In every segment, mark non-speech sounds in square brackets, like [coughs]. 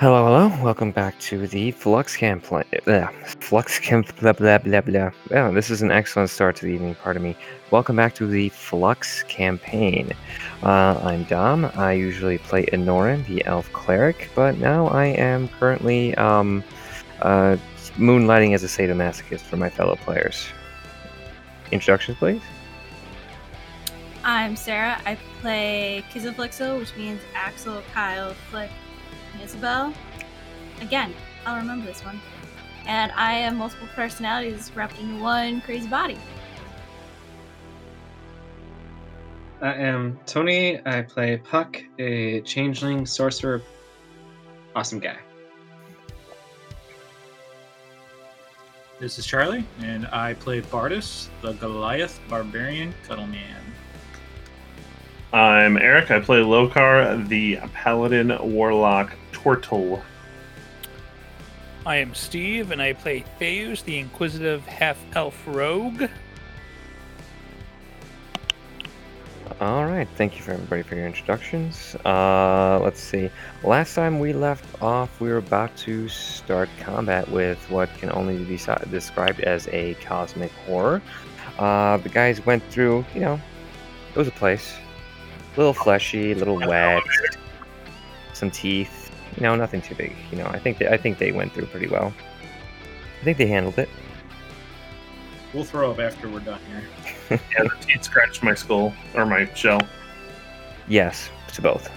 Hello, hello. Welcome back to the Flux Camp. Play, uh, Flux Camp. Blah blah blah blah. Yeah, this is an excellent start to the evening. Pardon me. Welcome back to the Flux campaign. Uh, I'm Dom. I usually play Enorin, the Elf Cleric, but now I am currently um, uh, moonlighting as a sadomasochist for my fellow players. Introductions, please. I'm Sarah. I play Kizaflixo, which means Axel, Kyle, Flick, Isabel. Again, I'll remember this one. And I have multiple personalities wrapped into one crazy body. I am Tony. I play Puck, a changeling sorcerer. Awesome guy. This is Charlie, and I play Bardus, the Goliath Barbarian Cuddle Man. I'm Eric. I play Lokar, the Paladin Warlock Turtle. I am Steve, and I play Theus, the Inquisitive Half Elf Rogue. All right, thank you for everybody for your introductions. Uh, let's see. Last time we left off, we were about to start combat with what can only be si- described as a cosmic horror. Uh, the guys went through, you know, it was a place, a little fleshy, a little wet, some teeth. You know, nothing too big. You know, I think they, I think they went through pretty well. I think they handled it. We'll throw up after we're done here. [laughs] Yeah, the teeth scratched my skull or my shell. Yes, to both.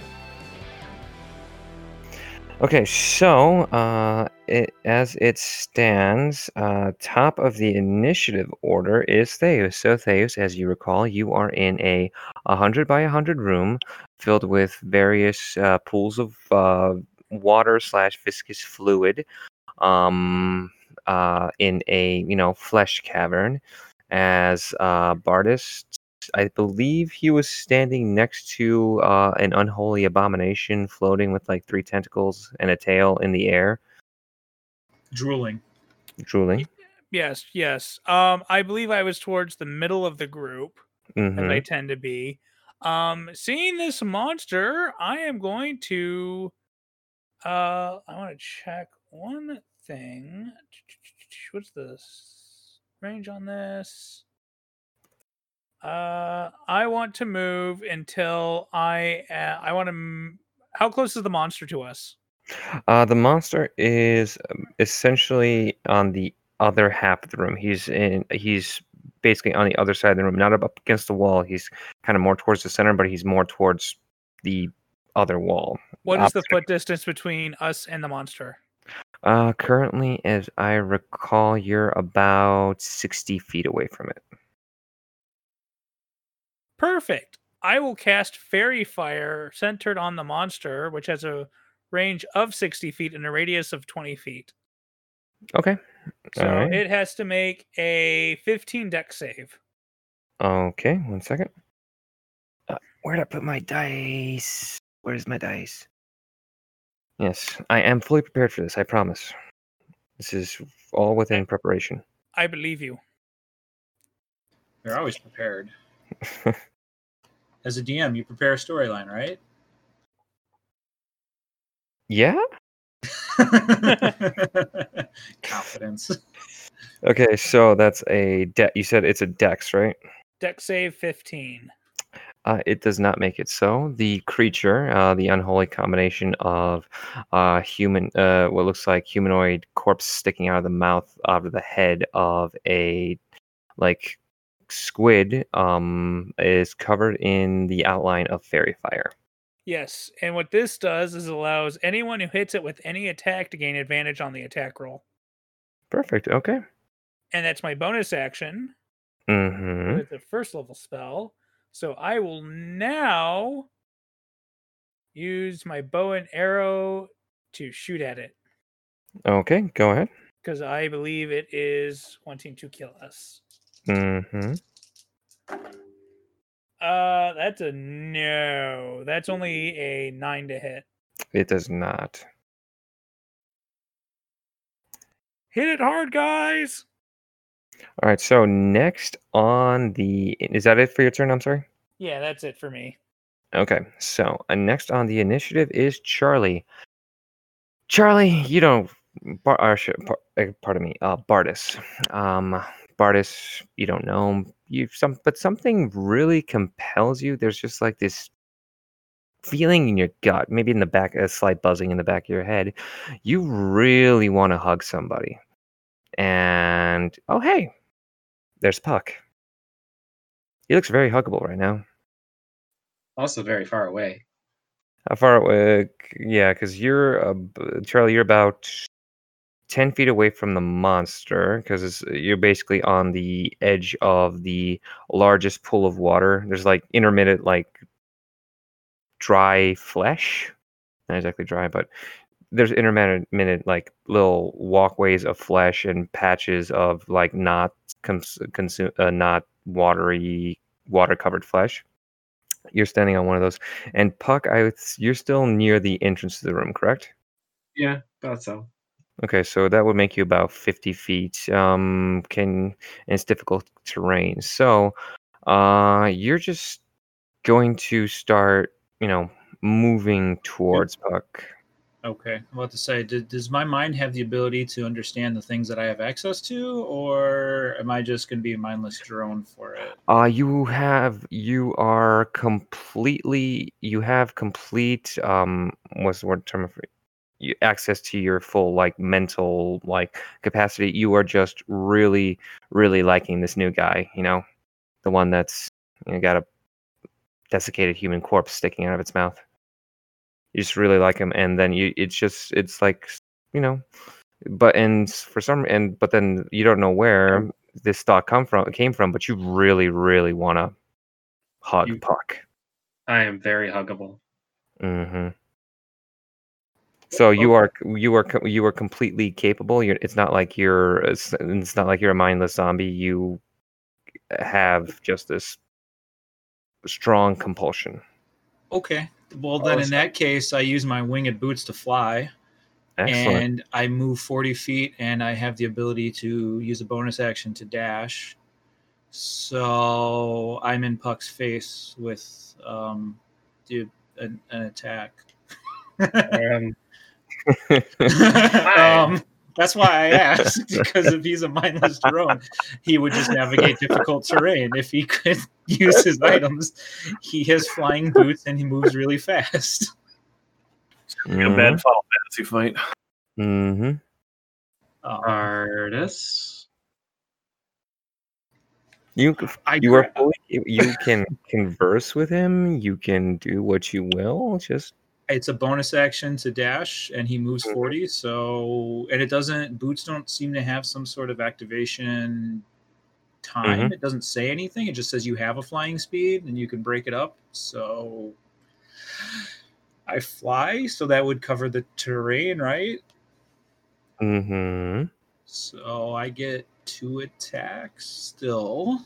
Okay, so uh, it, as it stands, uh, top of the initiative order is Theus. So Theus, as you recall, you are in a 100 by 100 room filled with various uh, pools of uh, water slash viscous fluid um, uh, in a you know flesh cavern. As uh, Bardis I believe he was standing next to uh, an unholy abomination floating with like three tentacles and a tail in the air, Drooling. drooling. Yes, yes. Um, I believe I was towards the middle of the group, as hmm I tend to be. Um, seeing this monster, I am going to. Uh, I want to check one thing. [tsk] What's the range on this? Uh, I want to move until I. Uh, I want to. M- how close is the monster to us? Uh, the monster is um, essentially on the other half of the room. He's in. He's basically on the other side of the room, not up up against the wall. He's kind of more towards the center, but he's more towards the other wall. What is the foot distance between us and the monster? Uh, currently, as I recall, you're about sixty feet away from it. Perfect. I will cast Faerie Fire centered on the monster, which has a range of 60 feet and a radius of 20 feet. Okay. So Alright. it has to make a 15 dex save. Okay, one second. Uh, where'd I put my dice? Where's my dice? Yes, I am fully prepared for this, I promise. This is all within preparation. I believe you. You're always prepared. [laughs] As a DM, you prepare a storyline, right? yeah? [laughs] Confidence. Okay, so that's a de- you said it's a dex, right? Dex save 15. Uh, it does not make it so. The creature, uh, the unholy combination of uh, human, uh, what looks like humanoid corpse sticking out of the mouth, out of the head of a like squid, um, is covered in the outline of faerie fire. Yes, and what this does is allows anyone who hits it with any attack to gain advantage on the attack roll. Perfect. Okay. And that's my bonus action Mm-hmm. with the first level spell. So I will now use my bow and arrow to shoot at it Okay. Go ahead. because I believe it is wanting to kill us. Mm-hmm. Uh, that's a no. That's only a nine to hit. It does not. Hit it hard, guys. All right. So next on the is that it for your turn? I'm sorry. Yeah, that's it for me. Okay, so uh, next on the initiative is Charlie. Charlie, you don't. Bar, or, uh, pardon me, uh, Bardis. Um, Bardis, you don't know him. You some, but something really compels you. There's just like this feeling in your gut, maybe in the back, a slight buzzing in the back of your head. You really want to hug somebody, and oh hey, there's Puck. He looks very huggable right now. Also very far away. How far away? Yeah, because you're uh, Charlie. You're about ten feet away from the monster because you're basically on the edge of the largest pool of water. There's like intermittent, like dry flesh. Not exactly dry, but there's intermittent, like little walkways of flesh and patches of like not cons- consume, uh, not watery, water covered flesh. You're standing on one of those, and Puck, I you're still near the entrance to the room, correct? Yeah, thought so. Okay, so that would make you about 50 feet. Um, can and it's difficult terrain. So, uh, you're just going to start, you know, moving towards Puck. Okay, I'm about to say, d- does my mind have the ability to understand the things that I have access to, or am I just going to be a mindless drone for it? Uh, you have you are completely you have complete um what's the word term for you, access to your full like mental like capacity. You are just really really liking this new guy. You know, the one that's you know, got a desiccated human corpse sticking out of its mouth. You just really like him, and then you it's just it's like you know, but and for some and but then you don't know where this thought come from came from, but you really really want to hug You- Puck. I am very huggable. hmm So you are you are you are completely capable. You're, it's not like you're it's not like you're a mindless zombie. You have just this strong compulsion. Okay, well then Oh, in that case, I use my winged boots to fly, Excellent. and I move 40 feet, and I have the ability to use a bonus action to dash. So I'm in Puck's face with um, dude, an, an attack. [laughs] [laughs] Um, um, that's why I asked [laughs] because if he's a mindless drone, he would just navigate difficult terrain. If he could [laughs] use his items, he has flying boots and he moves really fast. A bad Final Fantasy fight. hmm Um, artists. You I you are fully, you you can converse with him. You can do what you will. Just it's a bonus action to dash, and he moves Mhm. forty. So, and it doesn't. Boots don't seem to have some sort of activation time. It doesn't say anything. It just says you have a flying speed, and you can break it up. So, I fly. So that would cover the terrain, right? hmm So I get two attacks still.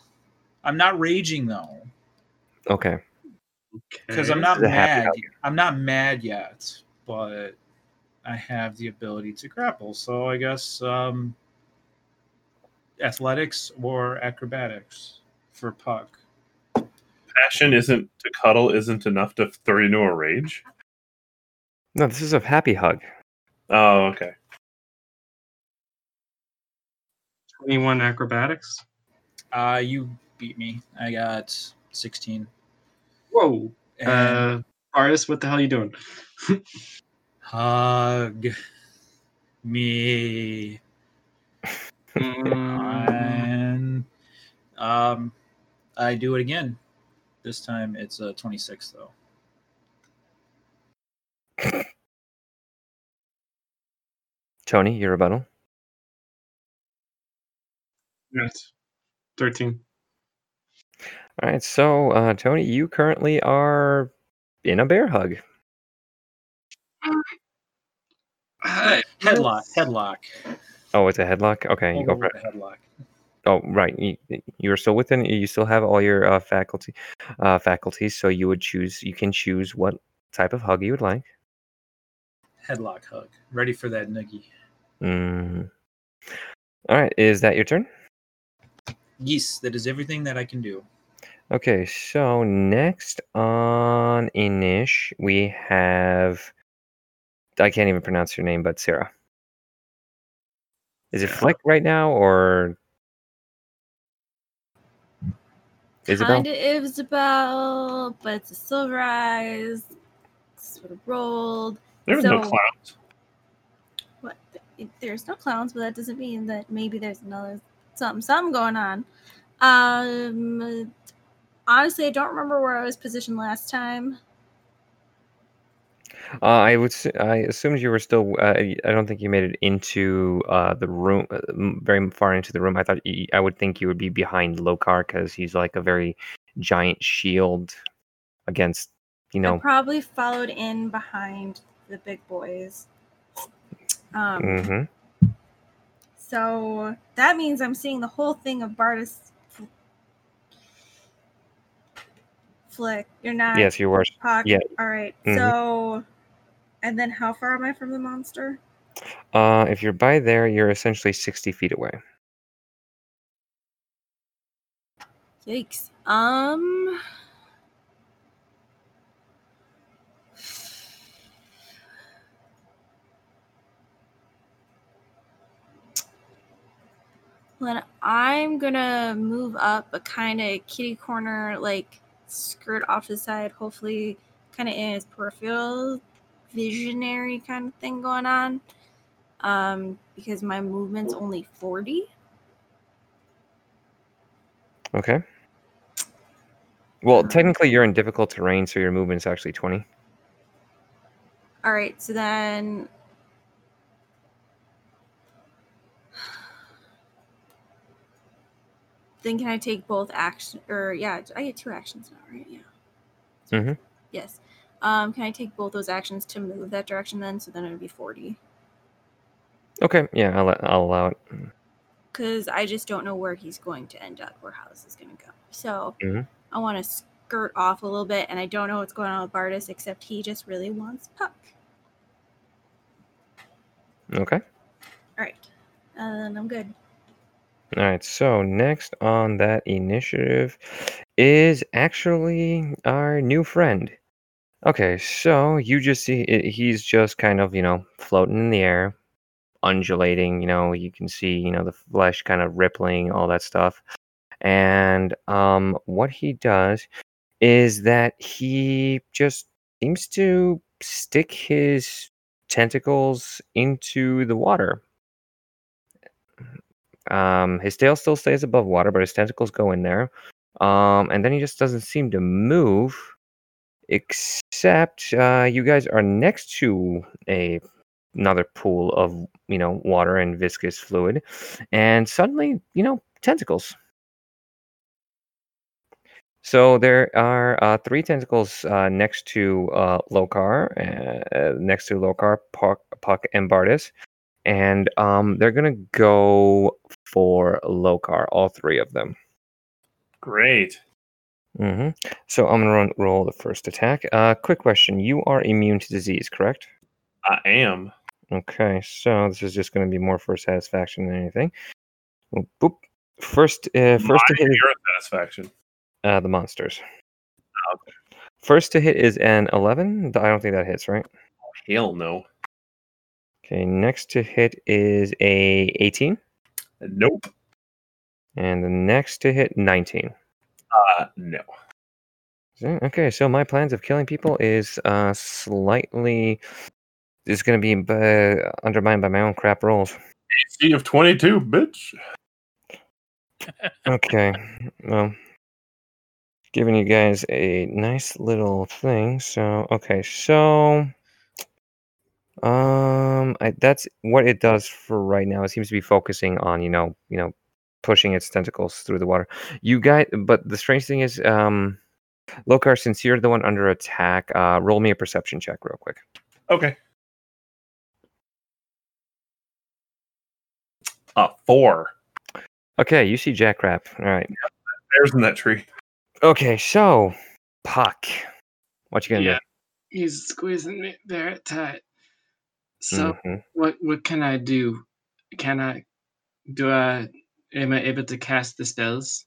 I'm not raging though, okay. Because Okay. I'm not This is a happy mad. I'm not mad yet, but I have the ability to grapple. So I guess um, athletics or acrobatics for puck. Passion isn't to cuddle isn't enough to throw you into a rage. No, this is a happy hug. Oh, okay. 21 acrobatics. Uh, you beat me. I got 16. Whoa. And Uh, artist, what the hell are you doing? hug me. Mm, And um, I do it again. This time it's a 26 though. Tony, your rebuttal. yes. 13. All right. So, uh, Tony, you currently are in a bear hug. Uh, Headlock, headlock. Oh, it's a headlock. Okay, you go for it. Headlock. Oh, right. You, you're still within. You still have all your uh, faculty, uh, faculties. So you would choose. You can choose what type of hug you would like. Headlock hug. Ready for that noogie. Mm. All right. Is that your turn? Yes, that is everything that I can do. Okay. So next on Inish, we have I can't even pronounce your name, but Sarah. Is it Flick right now or Isabel? Kind of Isabel, but it's a silver eyes. Sort of rolled. There was no So- clouds. What? There's no clowns, but that doesn't mean that maybe there's another something, something going on. Um, honestly, I don't remember where I was positioned last time. Uh, I would. I assumed you were still. Uh, I I don't think you made it into uh, the room, uh, very far into the room. I thought I would think you would be behind Lokar because he's like a very giant shield against, you I know. probably followed in behind the big boys. Um, mm-hmm. So that means I'm seeing the whole thing of Bardis F- Flick. You're not. Yes, you were. Puck. yeah. All right. Mhm. So, and then how far am I from the monster? Uh, if you're by there, you're essentially sixty feet away. Yikes. Um. [sighs] Then I'm gonna move up a kind of kitty corner, like skirt off the side, hopefully, kind of in his peripheral visionary kind of thing going on. Um, because my movement's only 40. Okay. Well, Um, technically, you're in difficult terrain, so your movement's actually twenty. All right, so then then can I take both action or yeah, I get two actions now, right? Yeah. Mhm. Yes. Um, can I take both those actions to move that direction then? So then it would be 40. Okay. Yeah, I'll I'll allow it. Because I just don't know where he's going to end up or how this is going to go. So Mhm. I want to skirt off a little bit, and I don't know what's going on with Bardis, except he just really wants Puck. Okay. All right. And I'm good. All right, so next on that initiative is actually our new friend. Okay, so you just see i- he's just kind of, you know, floating in the air, undulating, you know, you can see, you know, the flesh kind of rippling, all that stuff. And um what he does is that he just seems to stick his tentacles into the water. Um, his tail still stays above water, but his tentacles go in there. Um, and then he just doesn't seem to move, except uh, you guys are next to a another pool of you know water and viscous fluid, and suddenly you know tentacles. So there are uh, three tentacles uh, next to uh, Lokar, uh, next to Lokar, Puck, Puck, and Bardis, and um, they're gonna go for Lokar, all three of them. Great. hmm So I'm gonna run, roll the first attack. Uh, quick question: You are immune to disease, correct? I am. Okay, so this is just gonna be more for satisfaction than anything. Oh, boop. First, uh, first to hit your satisfaction. uh, the monsters. Okay. First to hit is an 11. I don't think that hits, right? Hell no. Okay, next to hit is a 18, Nope. and the next to hit 19. Uh, no. Okay, so my plans of killing people is uh slightly is going to be uh, undermined by my own crap rolls. AC of 22, bitch. [laughs] Okay, well, giving you guys a nice little thing. So okay, so um, I, that's what it does for right now. It seems to be focusing on you know you know pushing its tentacles through the water. You guys, but the strange thing is, um, Lokar, since you're the one under attack, uh, roll me a perception check real quick. Okay. Uh, four. Okay, you see Jackrap. All right. There's in that tree. Okay, so Puck, what you gonna Yeah. He's squeezing it there tight. Do? So Mhm. what what can I do? Can I do I am I able to cast the spells?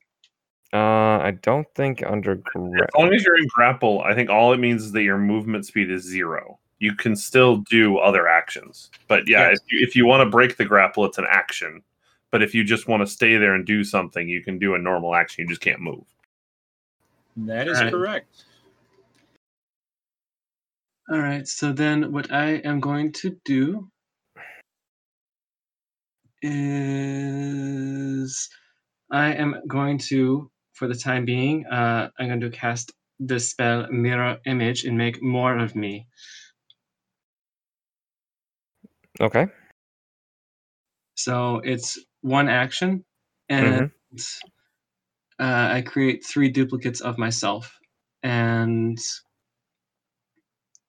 Uh, I don't think under gra- As long as you're in grapple, I think all it means is that your movement speed is zero. you can still do other actions. But yeah, Yes. if you, if you want to break the grapple, it's an action. But if you just want to stay there and do something, you can do a normal action. You just can't move. That is Alright. correct. All right, so then what I am going to do is I am going to, for the time being, uh, I'm going to cast the spell Mirror Image and make more of me. Okay. So it's one action, and uh, I create three duplicates of myself, and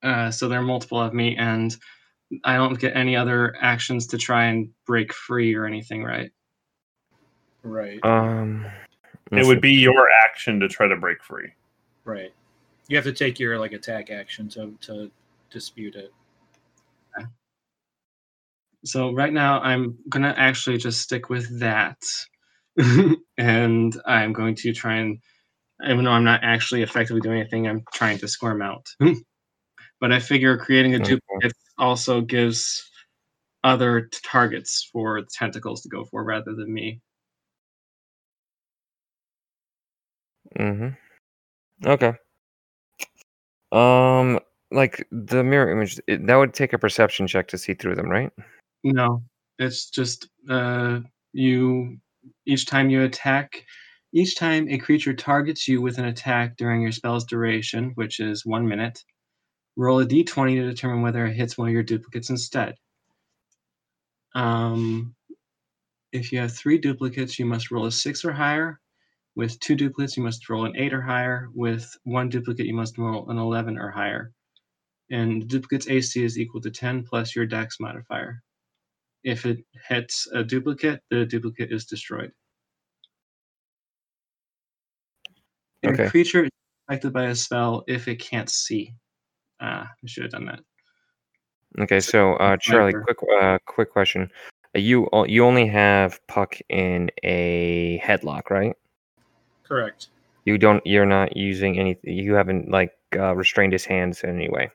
uh, so there are multiple of me, and I don't get any other actions to try and break free or anything, right? Right. Um, It would be your action to try to break free. Right. You have to take your like attack action to to dispute it. So right now I'm gonna actually just stick with that, [laughs] and I'm going to try and, even though I'm not actually effectively doing anything, I'm trying to squirm out. [laughs] but I figure creating a duplicate also gives other t- targets for the tentacles to go for rather than me. Mm-hmm. Okay. Um, like the mirror image, it, that would take a perception check to see through them, right? No, it's just uh, you. Each time you attack, each time a creature targets you with an attack during your spell's duration, which is one minute, roll a d20 to determine whether it hits one of your duplicates instead. Um, if you have three duplicates, you must roll a six or higher. With two duplicates, you must roll an eight or higher. With one duplicate, you must roll an 11 or higher. And the duplicate's AC is equal to 10 plus your dex modifier. If it hits a duplicate, the duplicate is destroyed. Okay. A creature is affected by a spell if it can't see. Ah, I should have done that. Okay, so uh, Charlie, Sniper. quick, uh, quick question. Uh, You you only have Puck in a headlock, right? Correct. You don't. You're not using any. You haven't like uh, restrained his hands in any way.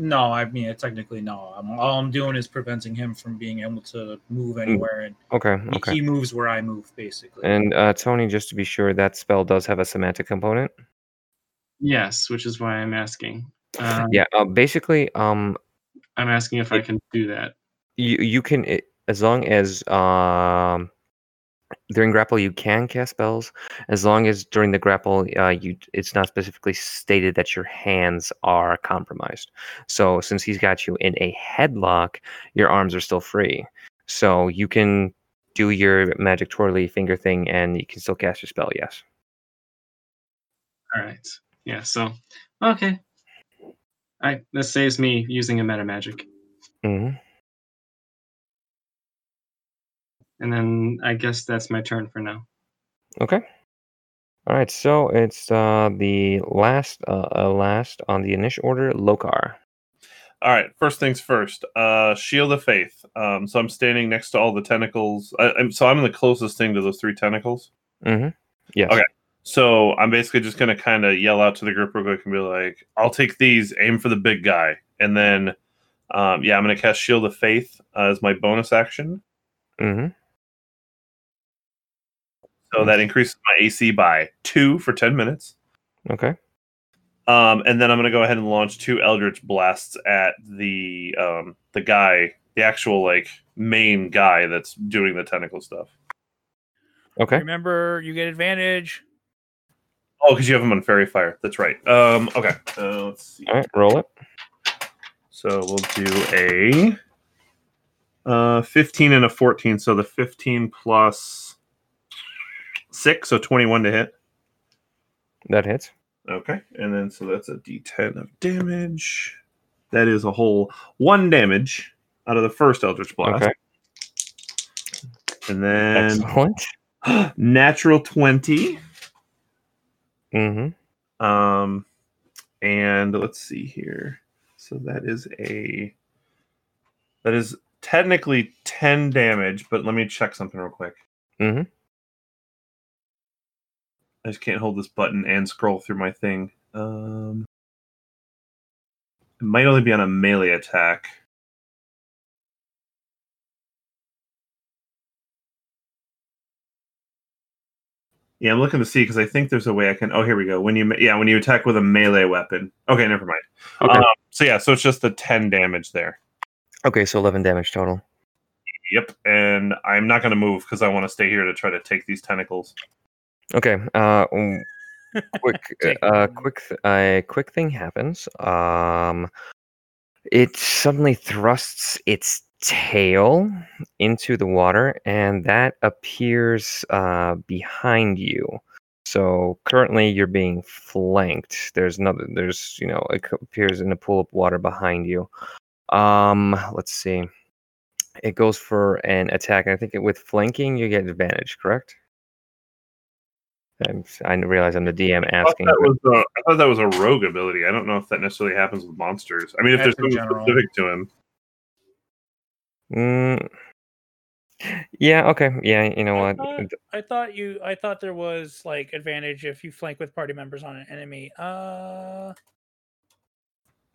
No, I mean technically no. I'm, all I'm doing is preventing him from being able to move anywhere, and Okay. he- Mm, Okay. he moves where I move, basically. And uh, Tony, just to be sure, that spell does have a somatic component. Yes, which is why I'm asking. Um, Yeah. Uh, basically, um, I'm asking if I can do that. you you can it, as long as um during grapple you can cast spells as long as during the grapple uh you it's not specifically stated that your hands are compromised so since he's got you in a headlock your arms are still free so you can do your magic twirly finger thing and you can still cast your spell yes All right. Yeah. So, okay. I this saves me using a meta magic, hmm and then I guess that's my turn for now. okay all right so it's uh the last uh, uh last on the initial order lokar All right, first things first. Uh, Shield of Faith. Um, so I'm standing next to all the tentacles. I, I'm, so I'm the closest thing to those three tentacles. mm-hmm Yeah. Okay. So I'm basically just gonna kind of yell out to the group real quick and be like, "I'll take these. Aim for the big guy." And then, um, yeah, I'm gonna cast Shield of Faith uh, as my bonus action. mm-hmm So that increases my AC by two for ten minutes. okay Um, and then I'm gonna go ahead and launch two Eldritch blasts at the um, the guy, the actual like main guy that's doing the tentacle stuff. okay Remember, you get advantage. Oh, because you have them on Faerie Fire. That's right. Um, okay. Uh, let's see. all right roll it So we'll do a uh, 15 and a 14. So the 15 plus six, so 21 to hit. that hits Okay. And then so that's a d10 of damage. That is a whole one damage out of the first Eldritch Blast. Okay. And then Excellent. [gasps] natural 20. Mm-hmm. Um, and let's see here. So that is a that is technically 10 damage, but let me check something real quick. Mm-hmm. I just can't hold this button and scroll through my thing. Um, It might only be on a melee attack. Yeah, I'm looking to see because I think there's a way I can. Oh, here we go. When you, yeah, when you attack with a melee weapon. Okay, never mind. Okay. Um, so yeah, so it's just the 10 damage there. Okay, so 11 damage total. Yep, and I'm not going to move because I want to stay here to try to take these tentacles. Okay. Uh, [laughs] quick, uh, quick, th- a quick thing happens. Um, it suddenly thrusts its tail into the water, and that appears uh, behind you. So currently, you're being flanked. There's another. There's you know, it appears in a pool of water behind you. Um, let's see. It goes for an attack. and I think it, with flanking, you get advantage. Correct? I'm, I realize I'm the DM I thought, asking. that was a, I thought that was a rogue ability. I don't know if that necessarily happens with monsters. I mean, if That's there's something general. specific to him. Mm, yeah. Okay. Yeah. You know I what? thought, I thought you. I thought there was like advantage if you flank with party members on an enemy. Uh,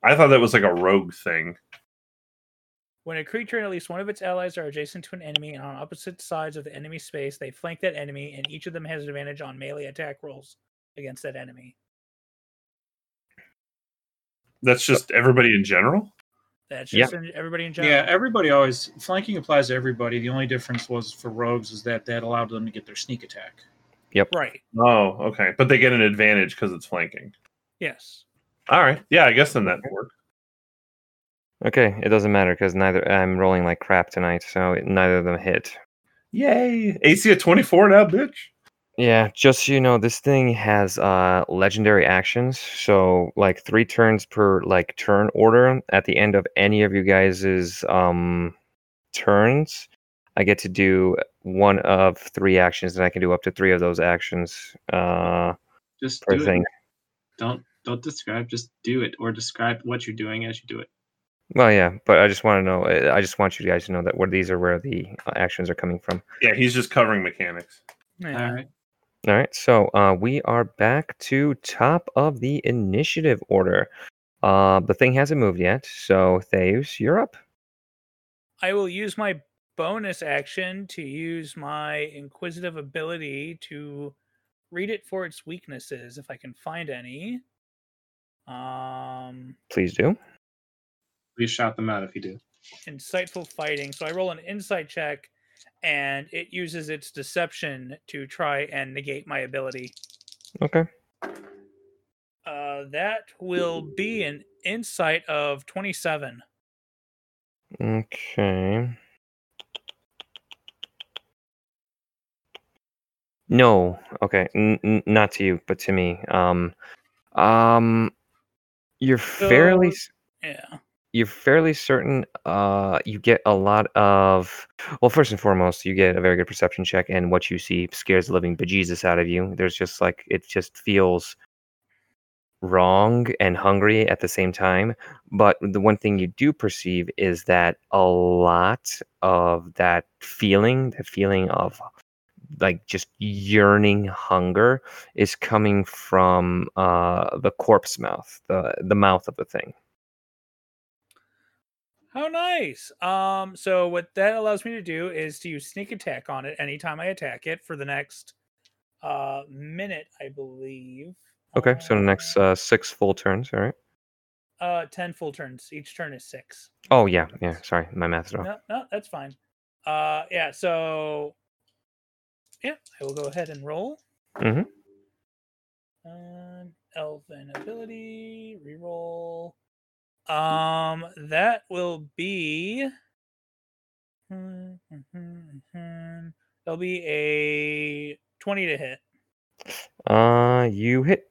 I thought that was like a rogue thing. when a creature and at least one of its allies are adjacent to an enemy and on opposite sides of the enemy space, they flank that enemy, and each of them has advantage on melee attack rolls against that enemy. That's just everybody in general. That's Yeah. just in, everybody in general. Yeah, everybody always flanking applies to everybody. The only difference was for rogues is that that allowed them to get their sneak attack. Yep. Right. Oh, okay, but they get an advantage because it's flanking. Yes. All right, yeah, I guess then that works. Okay. It doesn't matter because neither I'm rolling like crap tonight, so neither of them hit. Yay! AC at 24 now, bitch. Yeah, just so you know, this thing has uh legendary actions. So like three turns per like turn order. At the end of any of you guys's um turns, I get to do one of three actions, and I can do up to three of those actions uh Just per do thing. it. Don't don't describe. Just do it, or describe what you're doing as you do it. Well, yeah, but I just want to know. I I just want you guys to know that where these are where the uh, actions are coming from. Yeah, he's just covering mechanics. Yeah. All right. All right, so uh, we are back to top of the initiative order. Uh, the thing hasn't moved yet, so Theus, you're up. I will use my bonus action to use my inquisitive ability to read it for its weaknesses if I can find any. Um Please do. Please shout them out if you do. insightful fighting. So I roll an insight check and it uses its deception to try and negate my ability. Okay. Uh that will be an insight of 27. Okay. No. Okay. N- n- not to you, but to me. Um. Um. You're fairly. So- s- Yeah. You're fairly certain uh you get a lot of well first and foremost you get a very good perception check and what you see scares the living bejesus out of you. There's just like it just feels wrong and hungry at the same time. But the one thing you do perceive is that a lot of that feeling that feeling of like just yearning hunger is coming from uh the corpse mouth the the mouth of the thing How nice. Um so what that allows me to do is to use sneak attack on it anytime I attack it for the next uh minute, I believe. Okay, so the next uh, six full turns. All right. uh 10 full turns. Each turn is 6. Oh yeah, yeah. Sorry, my math's wrong. No, no, that's fine. Uh, yeah. So, yeah, I will go ahead and roll. Mhm. Um, elven ability reroll. Um, that will be. That'll be a twenty to hit. Uh, you hit.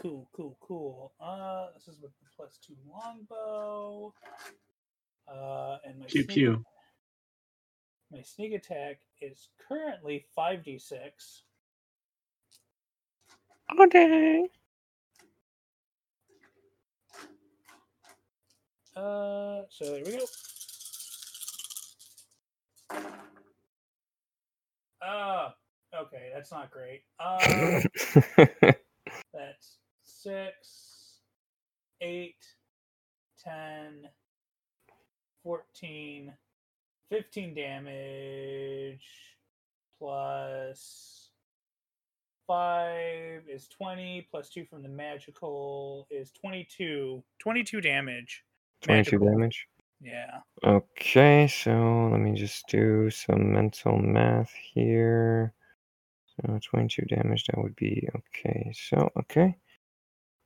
Cool, cool, cool. Uh, this is with the plus two longbow. Uh, and my Pew sneak- pew. My sneak attack is currently 5d6. Oh dang! Uh, so there we go. Ah, okay, that's not great. Uh, [laughs] that's six, eight, 10, 14, 15 damage plus 5 is 20 plus 2 from the magical is 22 22 damage 22 Magical. damage. yeah Okay, so let me just do some mental math here. So 22 damage, that would be okay. So, okay.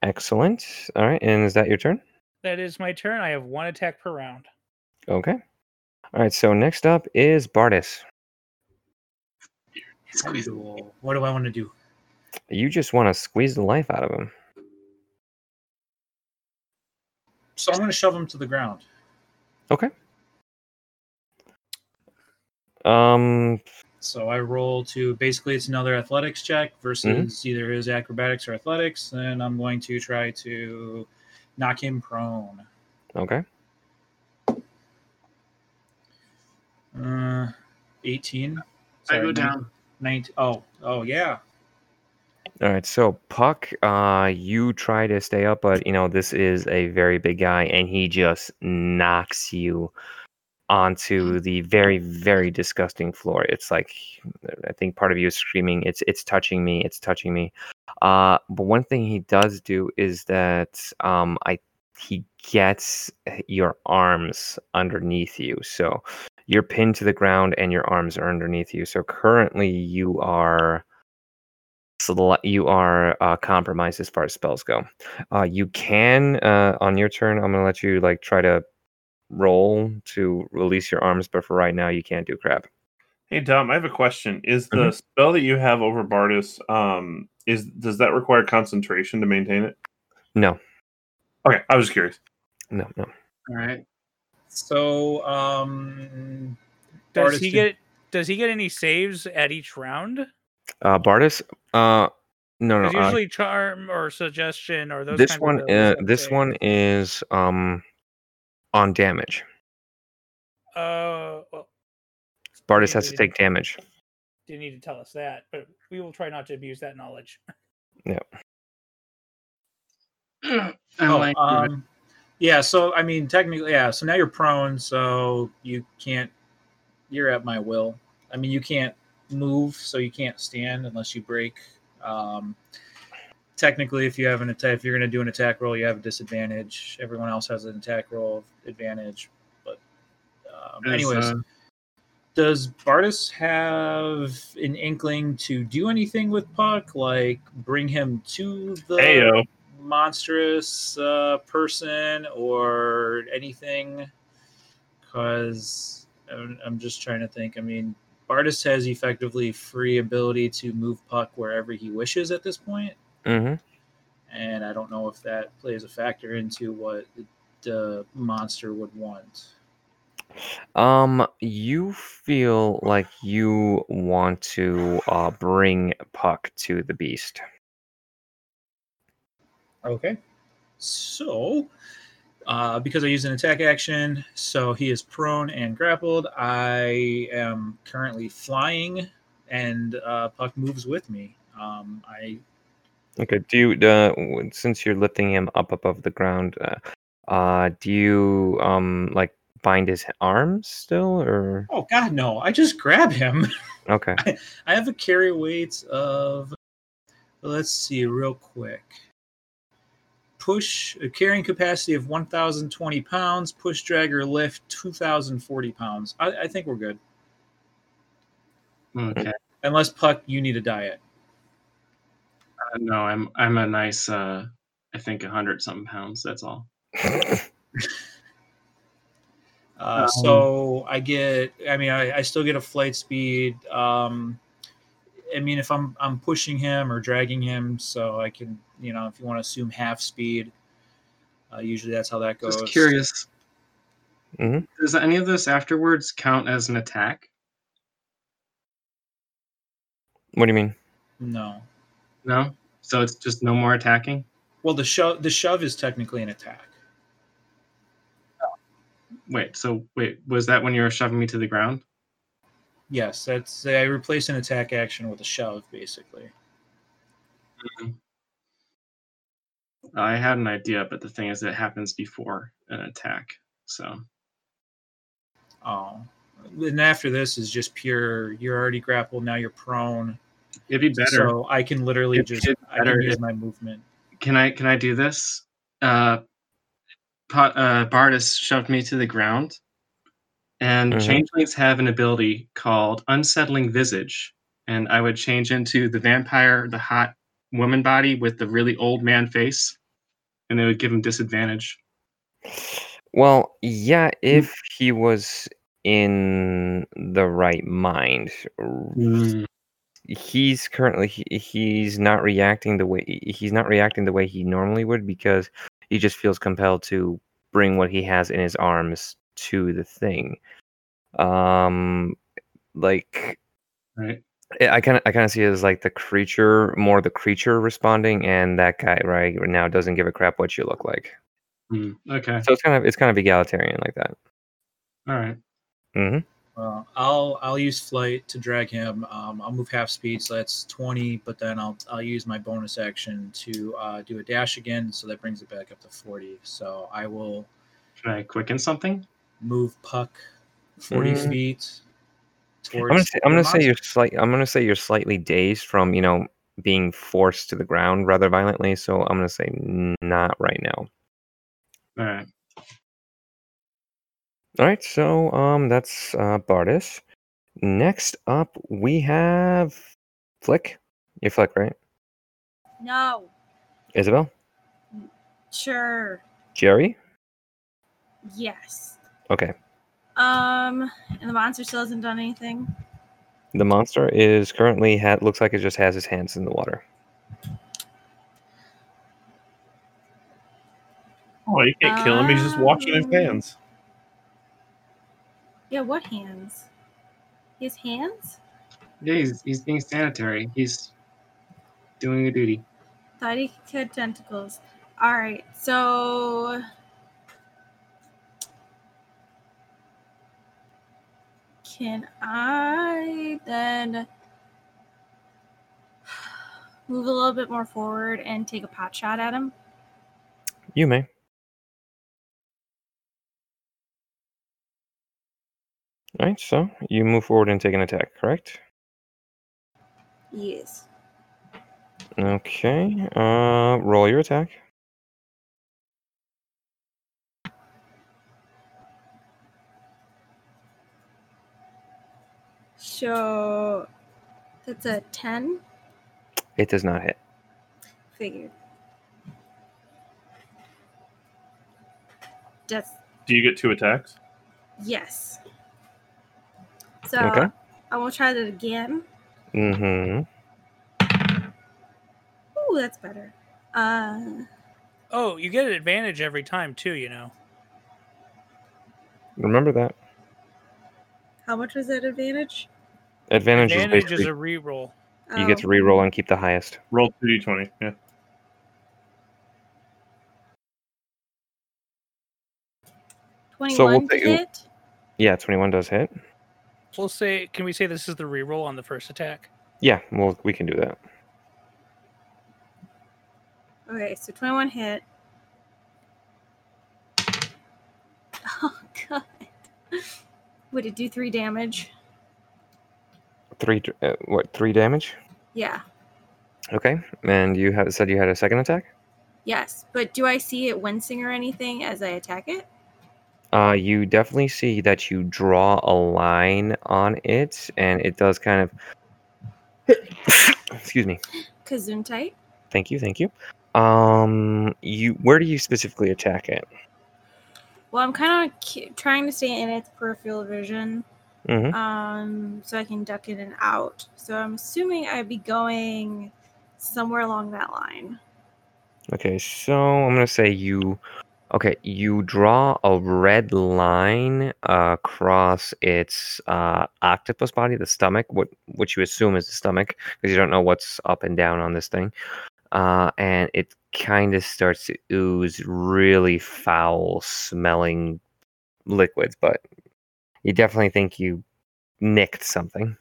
Excellent. All right, and is that your turn? that is my turn i have one attack per round Okay. All right, so next up is Bardis. Cool. What do I want to do? You just want to squeeze the life out of him. So I'm going to shove him to the ground. Okay. Um, So I roll to basically it's another athletics check versus either his acrobatics or athletics, and I'm going to try to knock him prone. okay. Uh, 18. I go down. 19. Oh, oh yeah. All right, so Puck, uh, you try to stay up, but you know this is a very big guy, and he just knocks you onto the very, very disgusting floor. It's like I think part of you is screaming, "It's it's touching me! It's touching me!" Uh, but one thing he does do is that um, I he gets your arms underneath you, so you're pinned to the ground, and your arms are underneath you. So currently, you are sele- you are uh, compromised as far as spells go. Uh, you can uh, on your turn. I'm gonna let you like try to roll to release your arms, but for right now, you can't do crap. Hey Dom, I have a question. Is the Mhm. spell that you have over Bardis, um, is does that require concentration to maintain it? No, Okay, I was just curious. no, no. All right. So, um, does Bardis he can- get does he get any saves at each round Uh, Bardis. Uh, no, no. because Uh, usually charm or suggestion or those this kinds one. of Uh, this one is um on damage. uh well, Bardis has to we- take damage. didn't need to tell us that but we will try not to abuse that knowledge [clears throat] I'm oh, um, yeah. So, I mean, technically, yeah. So now you're prone, so you can't. You're at my will. I mean, you can't move, so you can't stand unless you break. Um, technically, if you have an attack, if you're going to do an attack roll, you have a disadvantage. Everyone else has an attack roll advantage. But, um, anyways, uh, does Bardis have an inkling to do anything with Puck, like bring him to the Heyo. monstrous uh, person or anything? Because I'm, I'm just trying to think. I mean, Bardis has effectively free ability to move Puck wherever he wishes at this point, Mm-hmm. and I don't know if that plays a factor into what the, the monster would want. Um, you feel like you want to uh bring Puck to the beast. Okay. So, uh, because I use an attack action, so he is prone and grappled. I am currently flying, and uh, Puck moves with me. Um, I Okay. Do you uh, since you're lifting him up above the ground, uh, uh do you um like bind his arms still or oh god no! I just grab him. okay? [laughs] I have a carry weight of. Let's see, real quick. Push a carrying capacity of 1,020 pounds. Push drag or lift 2,040 pounds. I, I think we're good. okay. Unless Puck, you need a diet. Uh, no, I'm I'm a nice. uh I think a hundred something pounds. That's all. [laughs] Uh, Um, so I get, I mean, I, I still get a flight speed. Um, I mean, if I'm I'm pushing him or dragging him, so I can, you know, if you want to assume half speed, uh, usually that's how that goes. Just curious. Mhm. Does any of this afterwards count as an attack? What do you mean? No. No. So it's just no more attacking. Well, the shove the shove is technically an attack. Wait. So wait, was that when you were shoving me to the ground? Yes, that's I replace an attack action with a shove, basically. I had an idea, but the thing is, it happens before an attack. So Oh, and after this is just pure. You're already grappled. Now you're prone. it'd be better. So I can literally It'd just I can use my movement. can I can I do this? Uh, uh, Bardis shoved me to the ground, and Mhm. changelings have an ability called Unsettling Visage, and I would change into the vampire, the hot woman body with the really old man face, and it would give him disadvantage. Well, yeah, if he was in the right mind. He's currently he, he's not reacting the way he's not reacting the way he normally would because he just feels compelled to bring what he has in his arms to the thing. Um like Right. I kind of I kind of see it as like the creature, more the creature responding, and that guy right now doesn't give a crap what you look like. Hmm, Okay. So it's kind of it's kind of egalitarian like that. All right. Mm-hmm. Well, I'll I'll use flight to drag him. Um, I'll move half speed, so that's twenty. But then I'll I'll use my bonus action to uh, do a dash again, so that brings it back up to forty. So I will Should I quicken something? Move puck forty Mm. feet. I'm gonna say I'm gonna say you're slight I'm gonna say you're slightly dazed from you know being forced to the ground rather violently. So I'm gonna say not right now. All right. All right, so um that's uh Bardis. Next up we have Flick. You're Flick, right? No. Isabel, Sure. Jerry. Yes. Okay. Um, and the monster still hasn't done anything. The monster is currently ha- looks like it just has his hands in the water. Oh, you can't kill him. He's just washing his Um, hands. Yeah, what hands? His hands? Yeah, he's, he's being sanitary. He's doing a duty. Thought he had tentacles. Alright, so. Can I then move a little bit more forward and take a pot shot at him? You may. All right, so you move forward and take an attack, correct? Yes. Okay. Uh, roll your attack. So that's a 10. It does not hit. Figured. That's Do you get two attacks? yes. So Okay. I will try that again. Mm-hmm. Ooh, that's better. Uh, Oh, you get an advantage every time too. You know. Remember that. how much was that advantage? Advantage, Advantage is is basically a reroll. you get to Oh, re-roll and keep the highest. Roll two d twenty. Yeah. Twenty-one we'll take- hit. Yeah, 21 does hit. We'll say. Can we say this is the reroll on the first attack? Yeah, well, we can do that. Okay, so twenty-one hit. [laughs] Oh god. Would it do three damage? Three, uh, what? Three damage. Yeah. Okay, and you have said you had a second attack. Yes, but do I see it wincing or anything as I attack it? Uh, you definitely see that you draw a line on it, and it does kind of. Excuse me. Kazuntite. Thank you. Thank you. Um, you where do you specifically attack it? Well, I'm kind of trying to stay in its peripheral vision, Mm-hmm. um, so I can duck in and out. So I'm assuming I'd be going somewhere along that line. Okay, so I'm gonna say you. Okay, you draw a red line uh, across its uh, octopus body, the stomach, what which you assume is the stomach, because you don't know what's up and down on this thing, uh, and it kind of starts to ooze really foul-smelling liquids, but you definitely think you nicked something.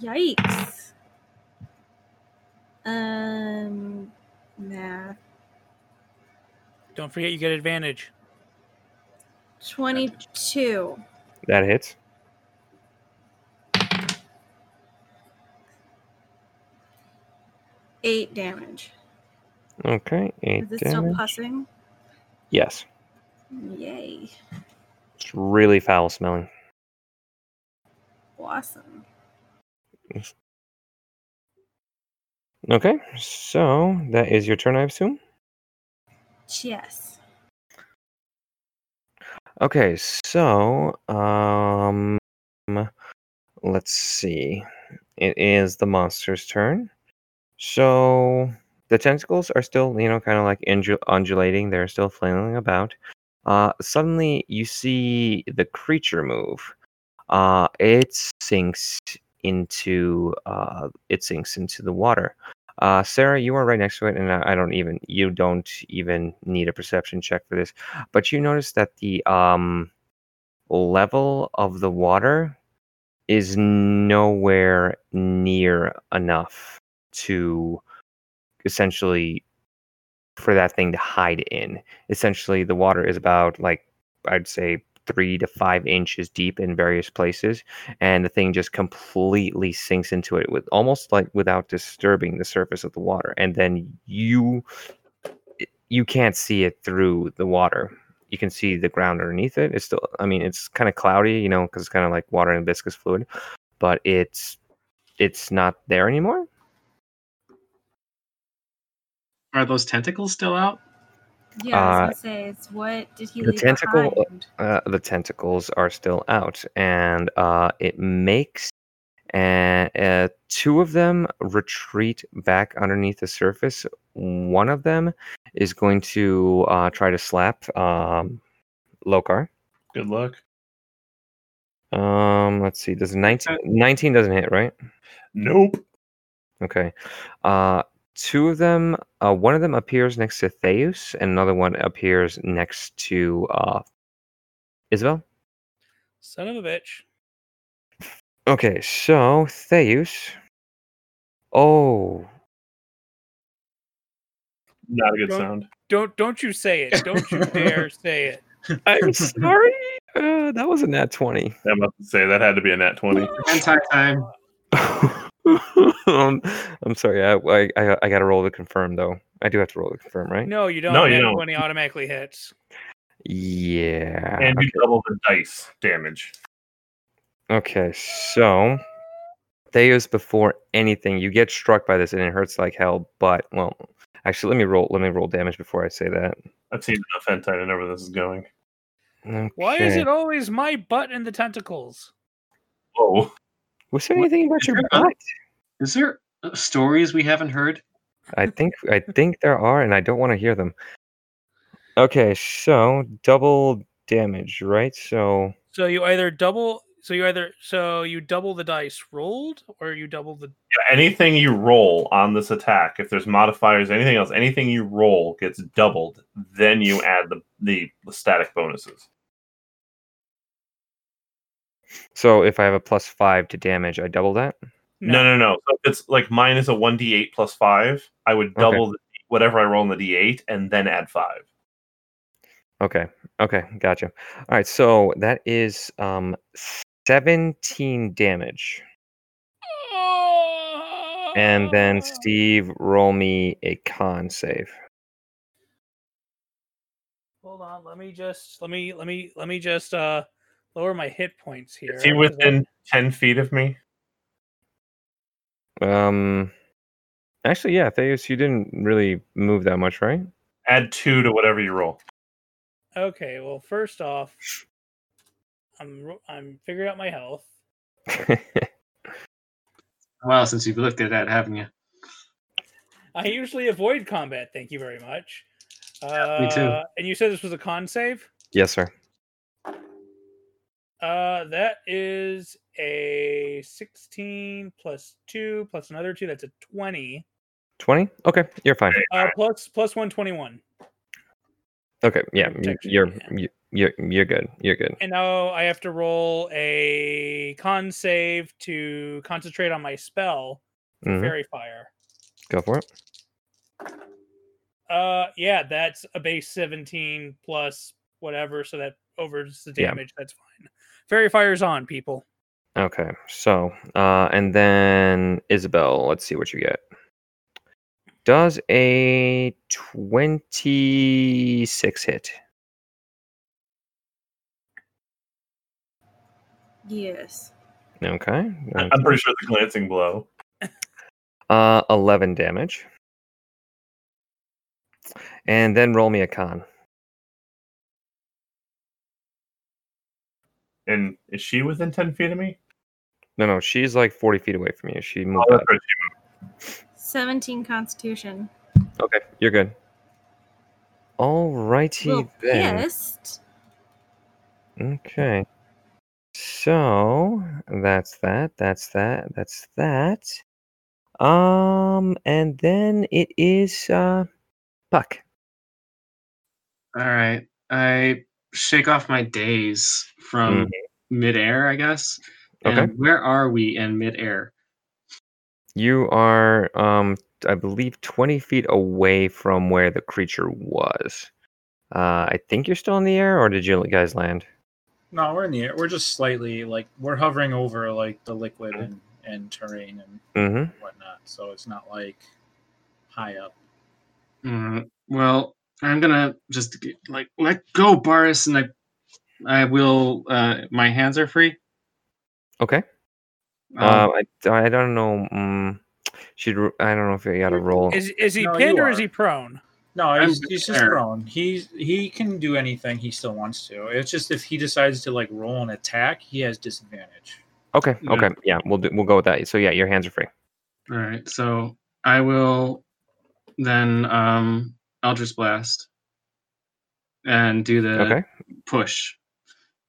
Yikes. Um, Math. Don't forget you get advantage. 22. That hits. Eight damage. Okay, eight Is it still damage. pussing? Yes, Yay. It's really foul smelling. Awesome. Okay, so that is your turn, I assume. Yes. Okay, so um, let's see. It is the monster's turn. So the tentacles are still, you know, kind of like undulating. They're still flailing about. Uh, suddenly, you see the creature move. Uh, it sinks into uh, it sinks into the water. Uh, Sarah, you are right next to it, and I don't even you don't even need a perception check for this, but you notice that the um level of the water is nowhere near enough to essentially for that thing to hide in. Essentially, the water is about like I'd say three to five inches deep in various places, and the thing just completely sinks into it with almost like without disturbing the surface of the water. And then you you can't see it through the water. You can see the ground underneath it. It's still, I mean, it's kind of cloudy, you know, because it's kind of like water and viscous fluid, but it's it's not there anymore. Are those tentacles still out? Yeah, I was Uh, gonna say, it's what did he the leave tentacle- behind? uh, the tentacles are still out, and uh, it makes uh, uh, two of them retreat back underneath the surface. One of them is going to uh, try to slap um, Lokar. Good luck. Um, let's see. Does 19, 19 doesn't hit, right? Nope. Okay. Uh, two of them. Uh, one of them appears next to Theus, and another one appears next to uh, Isabel. Son of a bitch. Okay, so Theus. Oh, Not a good Don't- sound. Don't don't you say it. Don't you dare [laughs] say it. I'm [laughs] sorry. Uh, that was a nat 20. I must say that had to be a nat twenty. Anti time. [laughs] [laughs] um, I'm sorry. I, I I I gotta roll to confirm though. I do have to roll to confirm, right? No, you don't. No, you don't. 20 automatically hits. Yeah. And you double the dice damage. Okay, so Theos, before anything, you get struck by this and it hurts like hell. But well, actually, let me roll. Let me roll damage before I say that. I've seen enough hentai to know where this is going. Why is it always my butt in the tentacles? Oh, Was there anything about your Is there- butt? Is there uh, stories we haven't heard? I think I think there are, and I don't want to hear them. Okay, so double damage, right? So So you either double so you either so you double the dice rolled or you double the yeah, anything you roll on this attack, if there's modifiers, anything else, anything you roll gets doubled. Then you add the the, the static bonuses. So if I have a plus five to damage, I double that. No, no, no. So if it's like mine is a one d eight plus five. I would double the, whatever I roll in the d eight and then add five. Okay. Okay, gotcha. All right, so that is um 17 damage. And then Steve roll me a con save. Hold on, let me just let me let me let me just uh lower my hit points here. Is he 'cause I- within ten feet of me? Um actually yeah, Theus, you didn't really move that much, right? Add two to whatever you roll. Okay, well first off, I'm I'm figuring out my health. [laughs] Well, since you've looked at that, haven't you? I usually avoid combat, thank you very much. Uh, me too. And you said this was a con save? yes, sir. Uh, that is a 16 plus 2 plus another 2. That's a 20. 20? Okay, you're fine. Uh, plus plus 121. Okay, yeah, Protection, you're yeah. you- you're you're good. You're good. And now I have to roll a con save to concentrate on my spell, Mhm, Faerie Fire. Go for it. Uh, yeah, that's a base 17 plus whatever, so that overs the Yeah. damage. That's fine. Faerie fire's on, people. Okay, so uh, and then Isabel, let's see what you get. Does a twenty-six hit? Yes. Okay, I'm pretty sure it's a glancing blow. [laughs] Uh, eleven damage, and then roll me a con. And is she within 10 feet of me? No, no, she's like forty feet away from you. She Oh, moved that's up. right. 17 Constitution. Okay, you're good. Alrighty Well then. pissed. Okay. So that's that. That's that. That's that. Um, and then it is uh Puck. All right. I shake off my daze from midair, I guess. Okay. Where are we in midair? You are um I believe twenty feet away from where the creature was. Uh I think you're still in the air, or did you guys land? No, we're in the air. We're just slightly like we're hovering over like the liquid and, and terrain and Mm-hmm. whatnot. So it's not like high up. Mm, well, I'm gonna just get, like let go, Boris, and I, I will. Uh, my hands are free. Okay. Um, Um, I, I don't know. Um, should I don't know if you got to roll. Is is he No, pinned you or is he prone? No, he's, he's just prone. He's he can do anything he still wants to. It's just if he decides to like roll an attack, he has disadvantage. Okay. Yeah. Okay. Yeah, we'll do, we'll go with that. So yeah, your hands are free. all right. So I will then um, Eldritch Blast and do the Okay. push,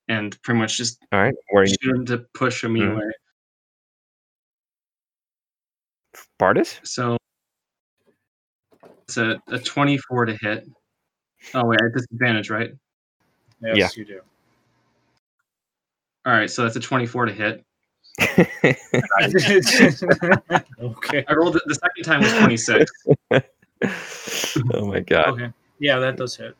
and pretty much just All right. Where are you, shoot him to push me Mhm. away. Bardis? So it's a, a 24 to hit. Oh wait, at disadvantage, right? Yes, you do. All right, so that's a 24 to hit. [laughs] [laughs] okay. I rolled it the second time was 26. [laughs] [laughs] oh my god. Okay. Yeah, that does hit.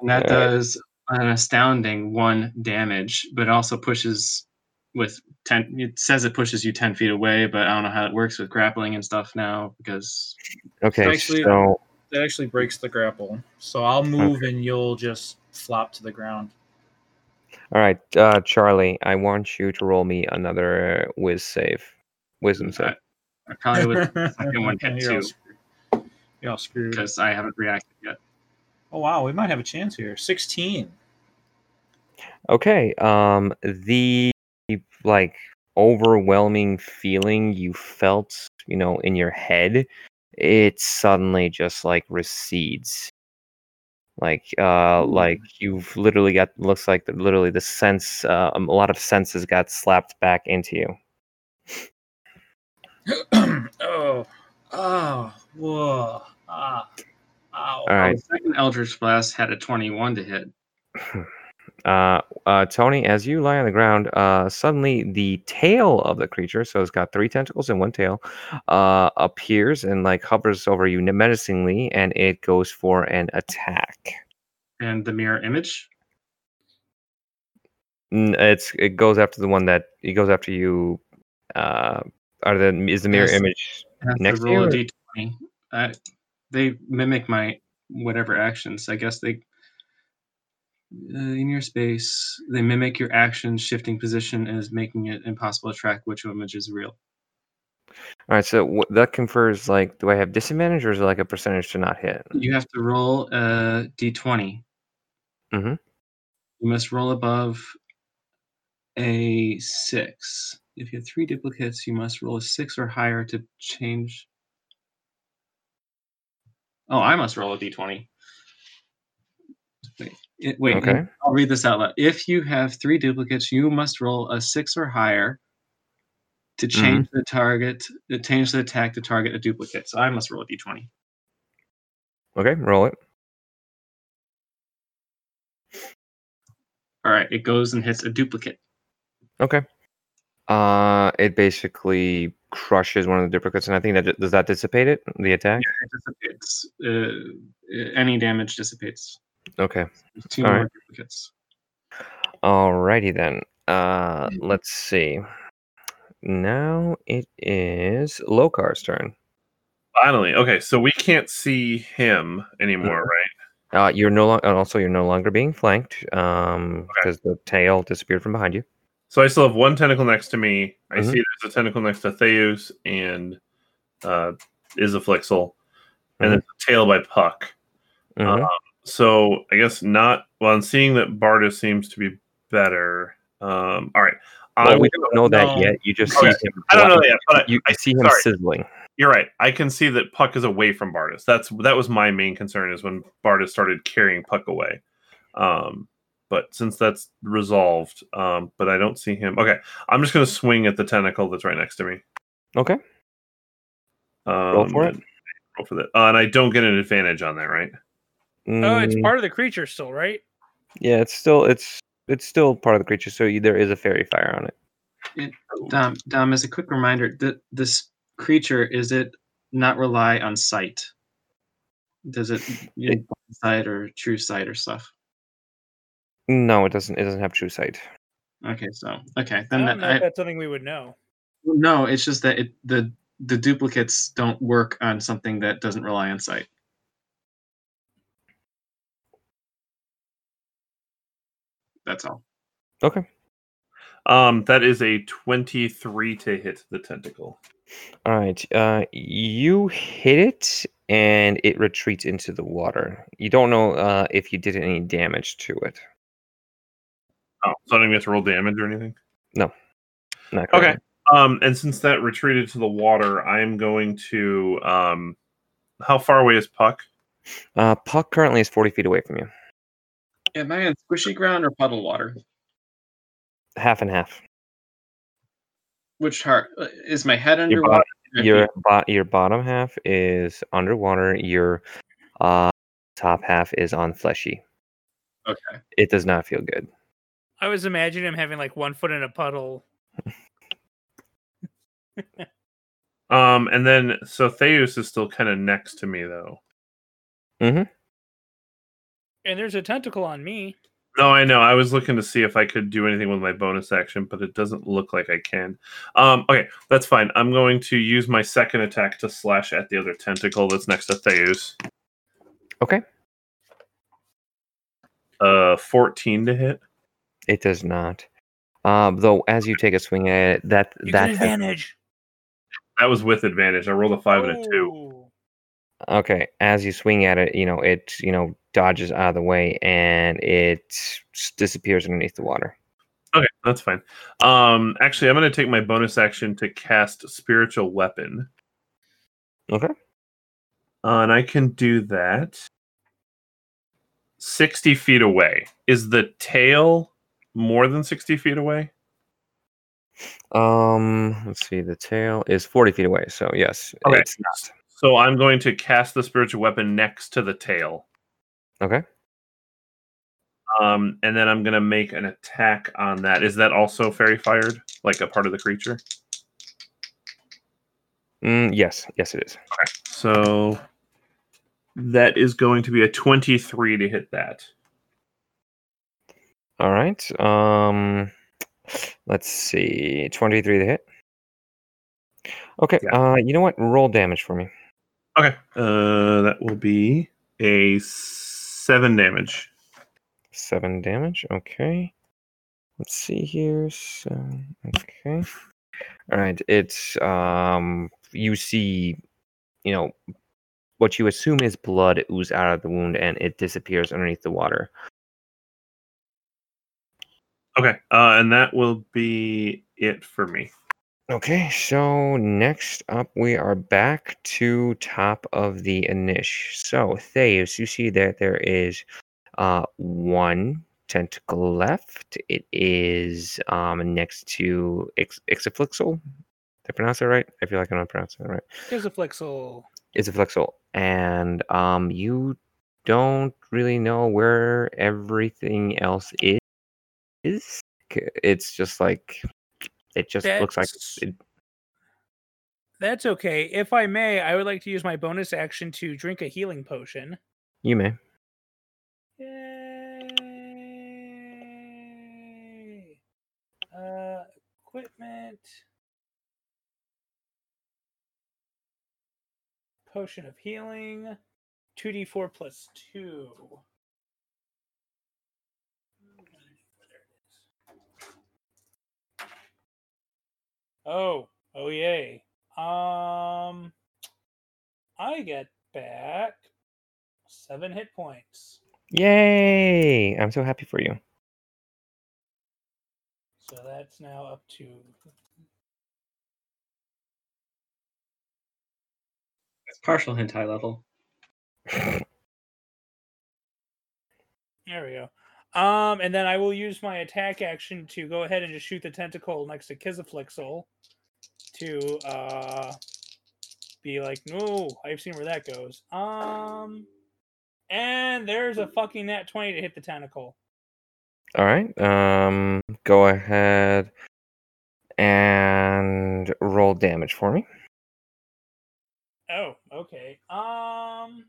And that Alright. does an astounding one damage, but also pushes with 10. It says it pushes you 10 feet away, but I don't know how it works with grappling and stuff now because. Okay. Actually- So That actually breaks the grapple. So I'll move and you'll just flop to the ground. all right, uh, Charlie, I want you to roll me another whiz save, wisdom save. I, I probably would second one [laughs] hit You're too screwed. You're all screwed. because I haven't reacted yet. Oh wow, we might have a chance here. Sixteen. Okay. Um, the like overwhelming feeling you felt, you know, in your head, it suddenly just like recedes. Like, uh, Hmm. like you've literally got looks like literally the sense, uh, a lot of senses got slapped back into you. [clears throat] oh, oh, whoa, ah, ow. All right. The second Eldritch Blast had a 21 to hit. [sighs] Uh, uh, Tony, as you lie on the ground, uh, suddenly the tail of the creature, so it's got three tentacles and one tail, uh, appears and like hovers over you menacingly, and it goes for an attack. And the mirror image. It's it goes after the one that it goes after you. Uh, are the is the mirror image? Next to roll a to d20. Uh, they mimic my whatever actions. I guess they uh, in your space they mimic your actions, shifting position is making it impossible to track which image is real. All right, so wh- that confers like, do I have disadvantage or is it like a percentage to not hit? You have to roll a d20. Mhm. You must roll above a six. If you have three duplicates, you must roll a six or higher to change. Oh, I must roll a d20. Wait, it, wait. Okay. I'll read this out loud. If you have three duplicates, you must roll a six or higher to change mm-hmm. the target, to change the attack to target a duplicate. So I must roll a d20. Okay, roll it. All right, it goes and hits a duplicate. Okay. Uh, it basically crushes one of the duplicates, and I think that does that dissipate it, the attack. It dissipates. Uh, any damage dissipates. Okay. There's two All more right. duplicates. Alrighty then. Uh, let's see. Now it is Lokar's turn. Finally, okay. So we can't see him anymore, right? Uh, you're no longer, also you're no longer being flanked, um, Okay. because the tail disappeared from behind you. So I still have one tentacle next to me. I Mhm. see there's a tentacle next to Theus and uh, Isaflixel, and then a tail by Puck. Mhm. So I guess not. Well, I'm seeing that Bardus seems to be better. Um, all right. Well, we don't know that no. yet. You just Okay. see him. I don't know yet, but I, You I see him sorry. sizzling. You're right. I can see that Puck is away from Bardus. That's that was my main concern is when Bardus started carrying Puck away. Um, but since that's resolved, um, but I don't see him. Okay, I'm just gonna swing at the tentacle that's right next to me. Okay. Um, for it. and- Roll for that, uh, and I don't get an advantage on that, right? Oh, it's Mm, part of the creature still, right? yeah, it's still it's it's still part of the creature, so you, there is a faerie fire on it. it Dom, Dom, as a quick reminder, that this creature is it not rely on sight? Does it, you know, blind sight or true sight or stuff? No, it doesn't. It doesn't have true sight. Okay, so okay, I then don't that, know I, that's something we would know. no, it's just that it the the duplicates don't work on something that doesn't rely on sight. That's all. Okay. Um, that is a 23 to hit the tentacle. All right. Uh, you hit it, and it retreats into the water. You don't know uh, if you did any damage to it. Oh, so I don't even have to roll damage or anything. Not Okay. currently. Um, and since that retreated to the water, I'm going to um, how far away is Puck? Uh, Puck currently is forty feet away from you. Am I on squishy ground or puddle water? Half and half. Which heart uh, is my head Your, underwater? your, bo- your bottom half is underwater. Your uh, top half is on fleshy. okay. It does not feel good. I was imagining him having like one foot in a puddle. Um, and then so Theus is still kind of next to me though. Mhm. And there's a tentacle on me. No, I know. I was looking to see if I could do anything with my bonus action, but it doesn't look like I can. Um, okay, that's fine. I'm going to use my second attack to slash at the other tentacle that's next to Theus. Okay. Uh, 14 to hit. It does not. Um, though, as you take a swing at it, that You that advantage. That was with advantage. I rolled a five and a two. Okay, as you swing at it, you know it, you know, dodges out of the way and it disappears underneath the water. Okay, that's fine. Um, actually, I'm going to take my bonus action to cast spiritual weapon, Okay. uh, and I can do that. 60 feet away. Is the tail more than 60 feet away? Um, let's see. The tail is forty feet away, so yes, Okay. it's not. So I'm going to cast the spiritual weapon next to the tail. Okay. Um, and then I'm going to make an attack on that. Is that also faerie fired? Like a part of the creature? Mm, yes, yes, it is. Okay. So that is going to be a 23 to hit that. All right. Um, let's see. Twenty-three to hit. Okay. Uh, you know what? Roll damage for me. Okay. Uh, that will be a seven damage. Seven damage. Okay. Let's see here. So, okay. All right. It's um. You see, you know, what you assume is blood ooze out of the wound, and it disappears underneath the water. Okay. Uh, and that will be it for me. Okay. So next up, we are back to top of the Inish. So Theus, you see that there is uh one tentacle left. It is um next to Ix- Ixaflixel. Did I pronounce that right? I feel like I'm not pronouncing it right. There's a flexel. Ixaflixel. And um you don't really know where everything else is. Is It's just like It just looks like That's- it, That's okay. If I may, I would like to use my bonus action to drink a healing potion. you may. Yay! Uh, equipment. Potion of healing. 2d4 plus 2. Oh, oh yay. Um I get back 7 hit points. Yay! I'm so happy for you. So that's now up to It's partial hentai level. [laughs] There we go. Um, and then I will use my attack action to go ahead and just shoot the tentacle next to Kizaflixel to uh be like, no, I've seen where that goes. Um, and there's a fucking nat twenty to hit the tentacle. All right. Um, go ahead and roll damage for me. Oh, okay. Um.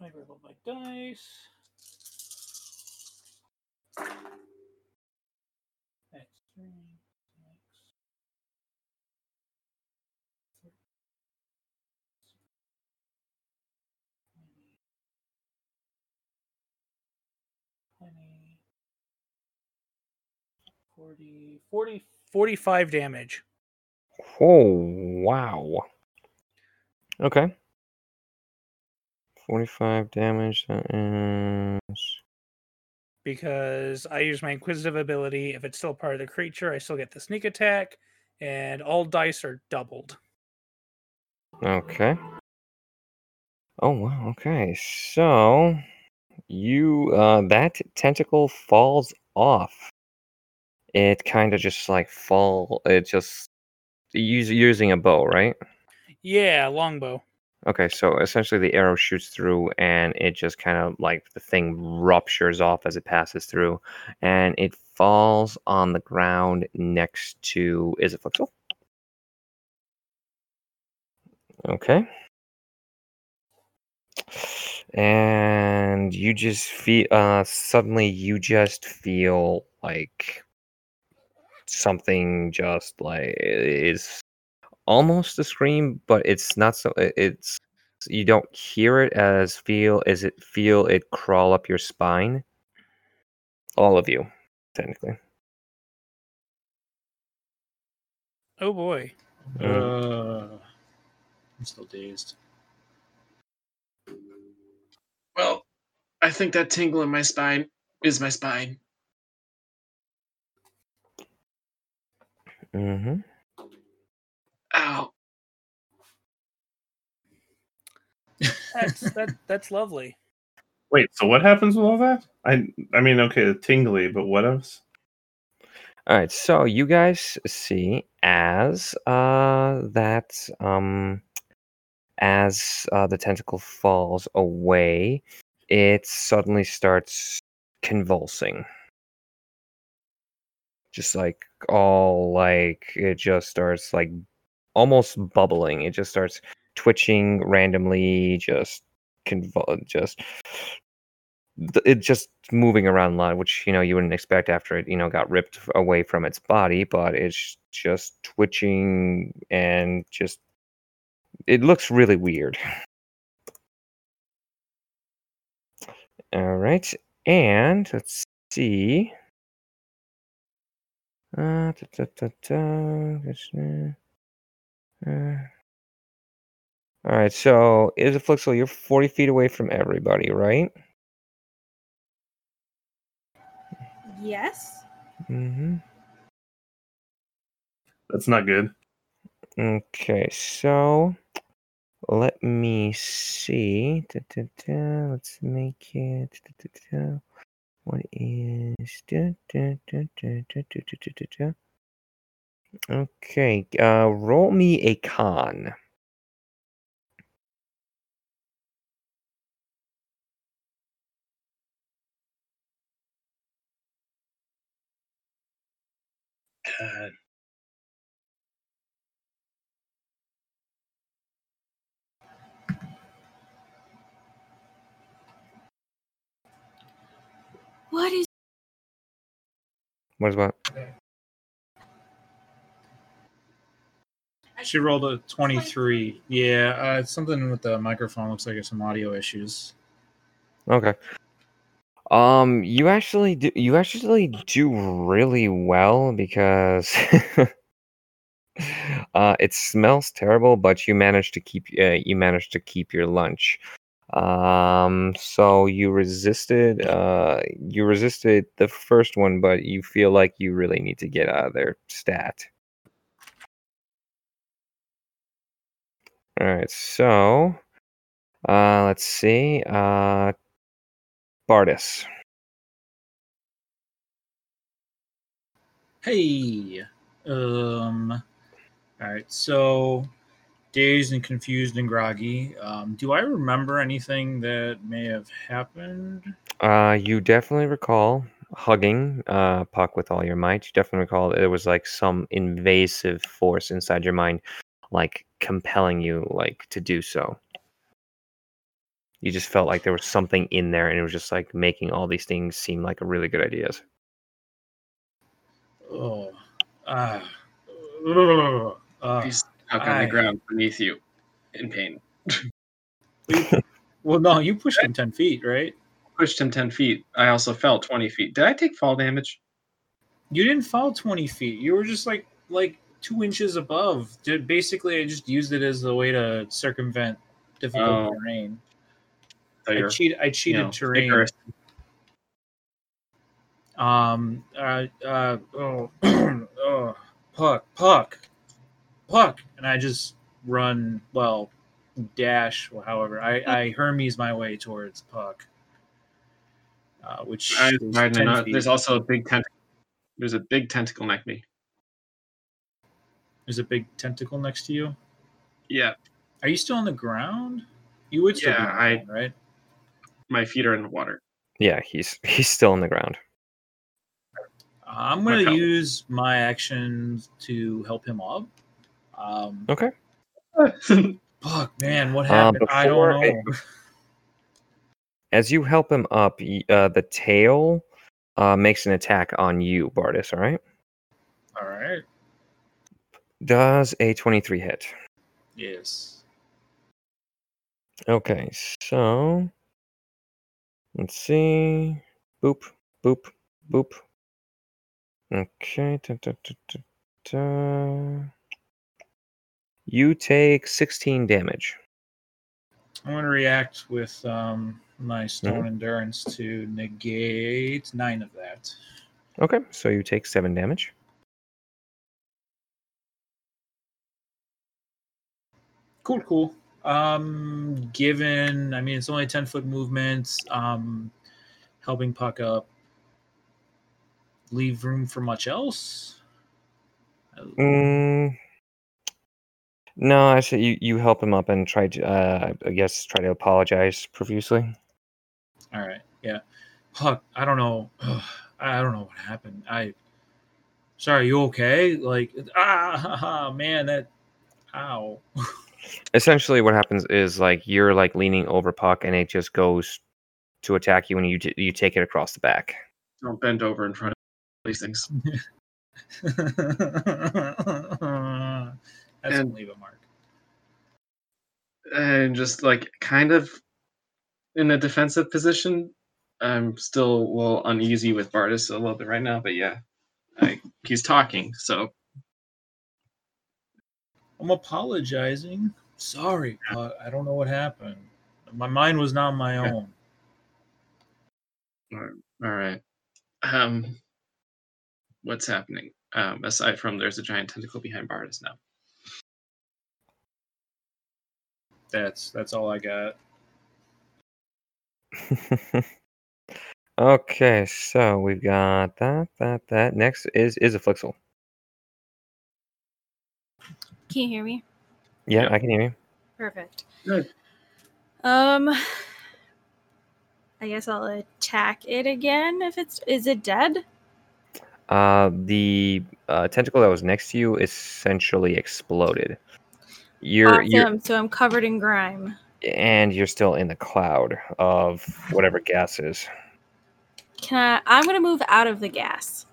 Let me roll my dice. That's three, six, twenty, twenty, 40, 40, 45 damage. Oh wow. Okay. Forty-five damage. That is. because I use my inquisitive ability. If it's still part of the creature, I still get the sneak attack, and all dice are doubled. Okay. Oh wow. Okay. So you uh that tentacle falls off. It kind of just like fall. It just use using a bow, right? Yeah, longbow. Okay, so essentially the arrow shoots through and it just kind of like the thing ruptures off as it passes through and it falls on the ground next to Isaflixel. Okay. And you just feel uh suddenly you just feel like something just like is almost a scream, but it's not so. It's you don't hear it as feel as it feel it crawl up your spine. All of you, technically. Oh boy. Mm. Uh, I'm still dazed. Well, I think that tingle in my spine is my spine. Mm-hmm. Ow. That's [laughs] that, that's lovely. Wait, so what happens with all that? I I mean, okay, tingly, but what else? All right, so you guys see as uh that um as uh, the tentacle falls away, it suddenly starts convulsing. Just like all like it just starts like almost bubbling. It just starts twitching randomly, just convul just it just moving around a lot, which you know you wouldn't expect after it you know got ripped away from its body, but it's just twitching and just it looks really weird. All right, and let's see. Uh, ta, ta, this, uh. All right, so Isaflixel, you're 40 feet away from everybody, right? Yes. Mm-hmm. That's not good. Okay, so let me see. Da, da, da, Let's make it. da, da, da. What is? Okay. Uh, roll me a con. What is? What is what? She rolled a 23. Yeah, uh, something with the microphone. Looks like it's some audio issues. Okay. Um, you actually do. You actually do really well because [laughs] uh, it smells terrible, but you managed to keep. Uh, you managed to keep your lunch. Um, so you resisted. Uh, you resisted the first one, but you feel like you really need to get out of there stat. All right. So, uh, let's see. Uh, Bardis. Hey. Um. All right. So, dazed and confused and groggy. Um, do I remember anything that may have happened? Uh, you definitely recall hugging uh, Puck with all your might. You definitely recall it was like some invasive force inside your mind, like compelling you like to do so. You just felt like there was something in there, and it was just like making all these things seem like really good ideas. Oh. Ah. Ugh. Ah. He's stuck on I- the ground beneath you in pain. well, no, you pushed him 10 feet, right? Pushed him 10 feet. I also fell 20 feet. Did I take fall damage? You didn't fall 20 feet. You were just like like two inches above. Did basically I just used it as a way to circumvent difficult Oh. terrain. So I cheat I you cheated know, terrain. vigorous. Um uh uh oh, [clears throat] oh puck puck puck and I just run well dash well, however I I Hermes my way towards puck. Uh, which I, I 10 know, feet. there's also a big tentacle. There's a big tentacle next to me. There's a big tentacle next to you. Yeah, Are you still on the ground? You would still be Yeah, on the I- right? my feet are in the water. Yeah, he's he's still on the ground. Uh, I'm going to Okay. use my actions to help him up. Um, Okay. [laughs] fuck, man, what Uh, happened? I don't it- know. [laughs] As you help him up, uh, the tail uh, makes an attack on you, Bardis. All right. All right. Does a twenty-three hit? Yes. Okay, so let's see. Boop, boop, boop. Okay. da, da, da. You take 16 damage. I'm going to react with um, my stone Mm-hmm. endurance to negate nine of that. Okay, so you take 7 damage. Cool, cool. Um, given, I mean, it's only 10 foot movements, um, helping puck up. Leave room for much else? Mm, no, actually, you, you help him up and try to, uh, I guess, try to apologize profusely. All right, yeah. Puck, I don't know. Ugh, [sighs] I don't know what happened. I, sorry, you okay? Like, [laughs] ah, man, that, ow. [laughs] Essentially, what happens is like you're like leaning over Puck, and it just goes to attack you, and you t- you take it across the back. Don't bend over in front of these things. [laughs] That's And- leave a mark. And just like kind of in a defensive position. I'm still a little uneasy with Bardis a little bit right now, but yeah, I, he's talking. So I'm apologizing. Sorry, Puck. I don't know what happened. My mind was not my own. all right. Um, what's happening? Um, aside from there's a giant tentacle behind Bardis now. That's that's all I got. [laughs] okay, so we've got that, that, that. Next is Isaflixel. Can you hear me? Yeah, Yeah. I can hear you. Perfect. Good. Um, I guess I'll attack it again. If it's is it dead? Uh, the uh, tentacle that was next to you essentially exploded. You're, you're awesome. So I'm covered in grime. and you're still in the cloud of whatever gas is. Can I? I'm gonna move out of the gas.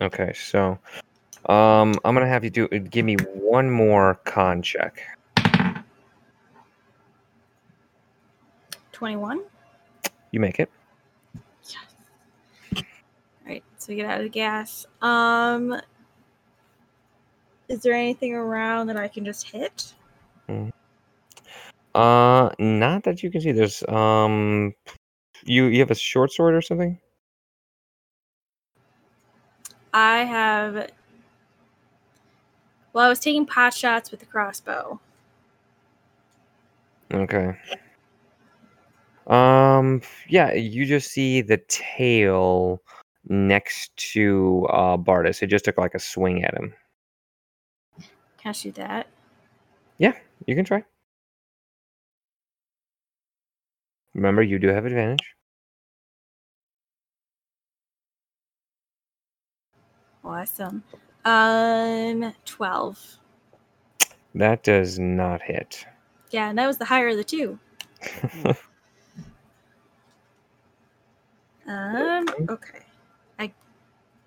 Okay, so um, I'm gonna have you do give me one more con check. Twenty-one. You make it. All right. So we get out of the gas. Um. Is there anything around that I can just hit? Uh, not that you can see. There's um, you you have a short sword or something. I have. Well, I was taking pot shots with the crossbow. Okay. Um, yeah, you just see the tail next to uh Bardis. It just took like a swing at him. Can I shoot that? Yeah, you can try. Remember, you do have advantage. Awesome. Um, twelve. That does not hit. Yeah, and that was the higher of the two. [laughs] Um, okay. I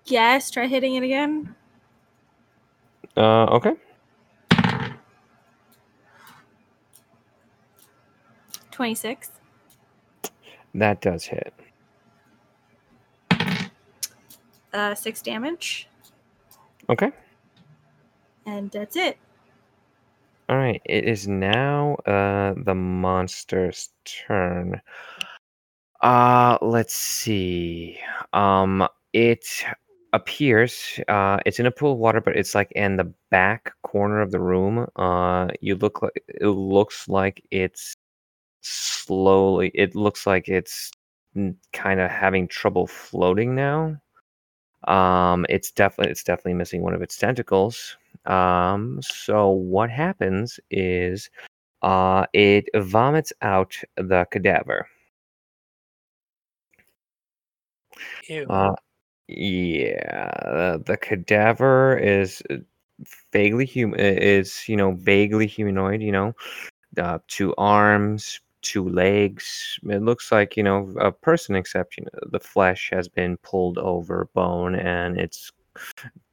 guess try hitting it again. uh, okay. Twenty-six. That does hit. Uh, six damage, Okay. and that's it. All right. It is now uh the monster's turn. Uh let's see. Um it appears uh it's in a pool of water but it's like in the back corner of the room. Uh you look like it looks like it's slowly it looks like it's kind of having trouble floating now. Um it's definitely it's definitely missing one of its tentacles. Um, so what happens is uh, it vomits out the cadaver. Ew. Uh, yeah, the, the cadaver is uh, vaguely human. Is you know vaguely humanoid. You know, uh, two arms, two legs. It looks like you know a person, except you know the flesh has been pulled over bone, and it's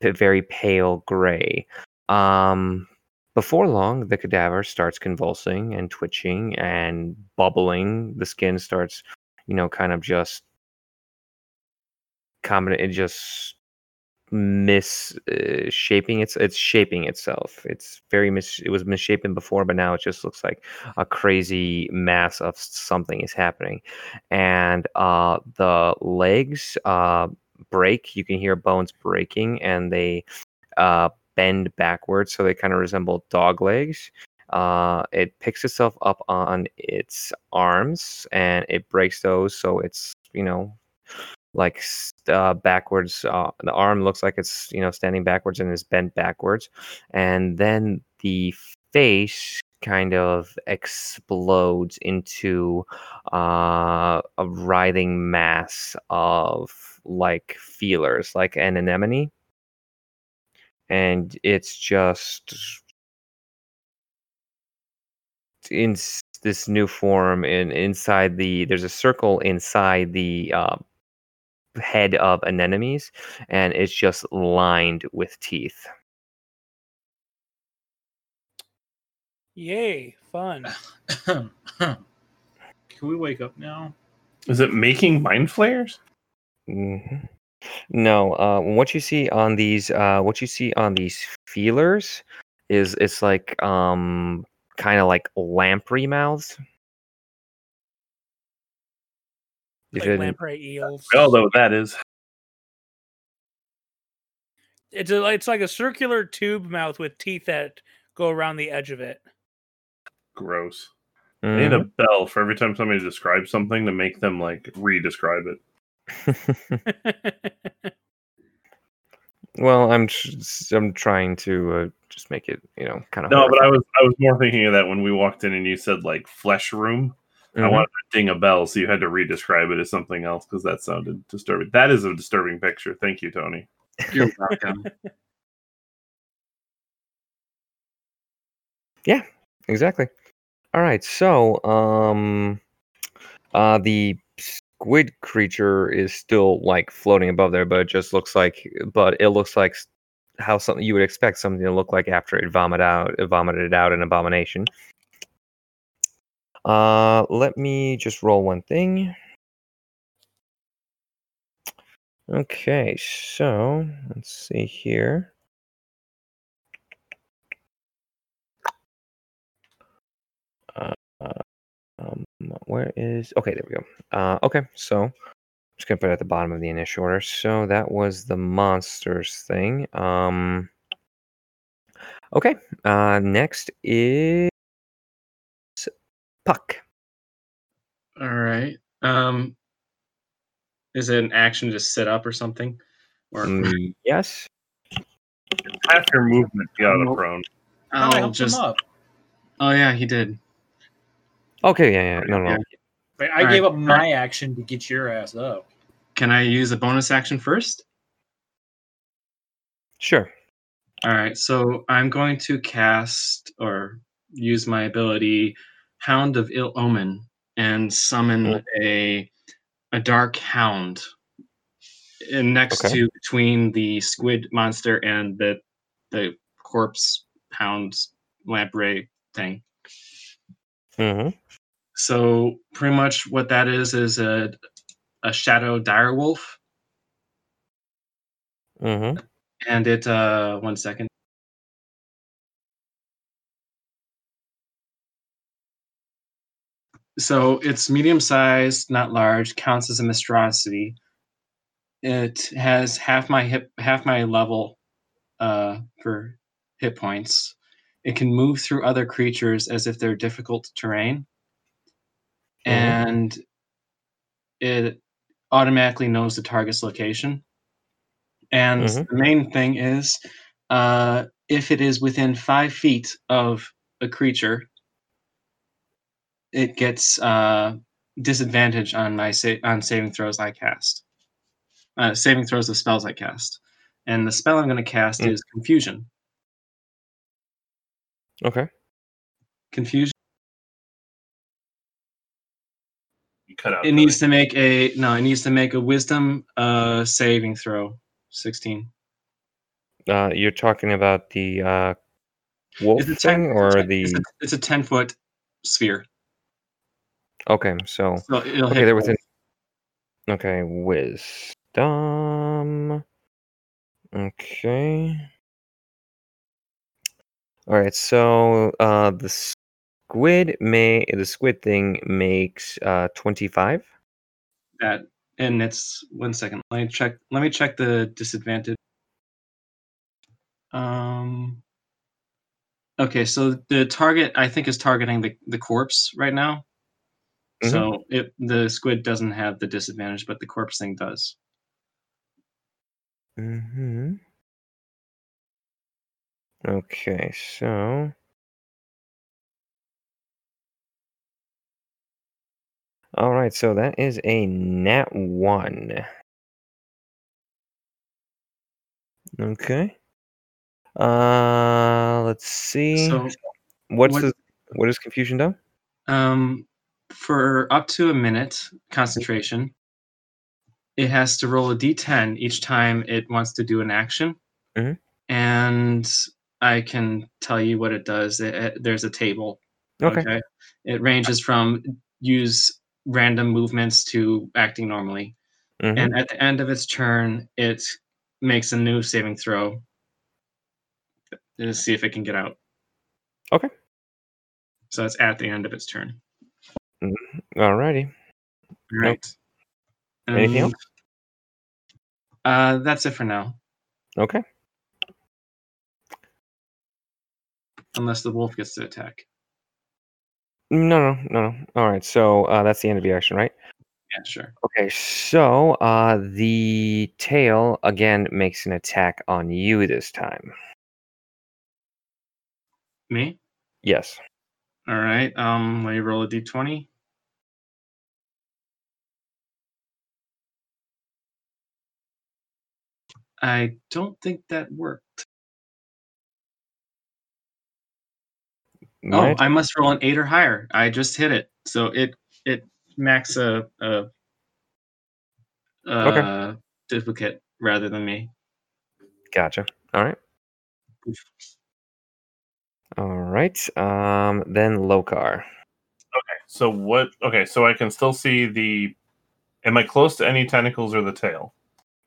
very pale gray. Um, before long, the cadaver starts convulsing and twitching and bubbling. The skin starts, you know, kind of just combina- It just miss uh, shaping it's it's shaping itself. It's very mis it was misshapen before but now it just looks like a crazy mass of something is happening. And uh the legs uh break. You can hear bones breaking and they uh bend backwards so they kind of resemble dog legs. Uh it picks itself up on its arms and it breaks those so it's you know like uh, backwards. Uh, the arm looks like it's you know standing backwards and is bent backwards, and then the face kind of explodes into uh, a writhing mass of like feelers, like an anemone, and it's just in this new form in inside the there's a circle inside the uh, head of anemones and it's just lined with teeth Yay, fun. [laughs] Can we wake up now? Is it making mind flayers? Mhm. no uh what you see on these uh what you see on these feelers is it's like um kind of like lamprey mouths If Like lamprey eels. Although that is It's a, it's like a circular tube mouth with teeth that go around the edge of it. gross. I need a bell for every time somebody describes something to make them like re-describe it. [laughs] well i'm tr- i'm trying to uh, just make it you know kind of No, but I was I was more thinking of that when we walked in and you said like flesh room. I Mhm. wanted to ding a bell, so you had to re-describe it as something else because that sounded disturbing. That is a disturbing picture. Thank you, Tony. You're welcome. [laughs] Yeah, exactly. All right. So, um, uh, the squid creature is still like floating above there, but it just looks like, but it looks like how something you would expect something to look like after it vomit out, it vomited out an abomination. Uh, let me just roll one thing. Okay, so let's see here. Uh, um, where is okay? There we go. Uh, okay, so I'm just gonna put it at the bottom of the initial order. So that was the monsters thing. Um, okay. Uh, next is Puck. All right. Um, is it an action to sit up or something? Or Mm, [laughs] yes. Half your movement to get out of prone. Oh, I I'll just. up. Oh yeah, he did. Okay. Yeah. Yeah. No. No. Yeah. But I All gave right. up my action to get your ass up. Can I use a bonus action first? Sure. All right, so I'm going to cast or use my ability Hound of Ill Omen and summon a a dark hound and next Okay. to between the squid monster and the the corpse hound lamprey thing. Mm-hmm. So pretty much what that is is a a shadow direwolf Mm-hmm. and it uh one second so it's medium sized not large counts as a monstrosity it has half my hip half my level uh for hit points it can move through other creatures as if they're difficult terrain Mhm. and it automatically knows the target's location and Mhm. the main thing is uh, if it is within five feet of a creature, it gets uh, disadvantage on my sa- on saving throws I cast. Uh, saving throws of spells I cast, and the spell I'm going to cast Mm. is confusion. Okay. Confusion. You cut out. It the- needs to make a no. It needs to make a Wisdom uh, saving throw. Sixteen. Uh, you're talking about the uh, wolf It's a ten, thing, it's a or the It's a, it's a ten foot sphere. Okay? So So okay, they're both. within. Okay, wisdom. Okay. All right. So uh, the squid may the squid thing makes uh twenty five. that and it's one second let me check let me check the disadvantage um okay so the target i think is targeting the, the corpse right now so it the squid doesn't have the disadvantage but the corpse thing does Mm-hmm. Okay, so all right, so that is a nat one. Okay. Uh, let's see. so What's what- the what is confusion done? um for up to a minute concentration it has to roll a d10 each time it wants to do an action Mhm. and i can tell you what it does it, it- there's a table Okay. It ranges from use random movements to acting normally. Mhm. And at the end of its turn, it makes a new saving throw to see if it can get out. Okay. So it's at the end of its turn. Alrighty. Right. Anything else? Uh, that's it for now, Okay. unless the wolf gets to attack. No, no, no, no. All right. So uh, that's the end of your action, right? Yeah, sure. Okay. So uh, the tail again makes an attack on you this time. Me? Yes. All right. Um, let me roll a d20. I don't think that worked. My Oh, I must roll an eight or higher. I just hit it, so it it max a a, uh duplicate rather than me. Gotcha. All right. All right. Um, then Lokar. Okay. So what? Okay, so I can still see the. Am I close to any tentacles or the tail?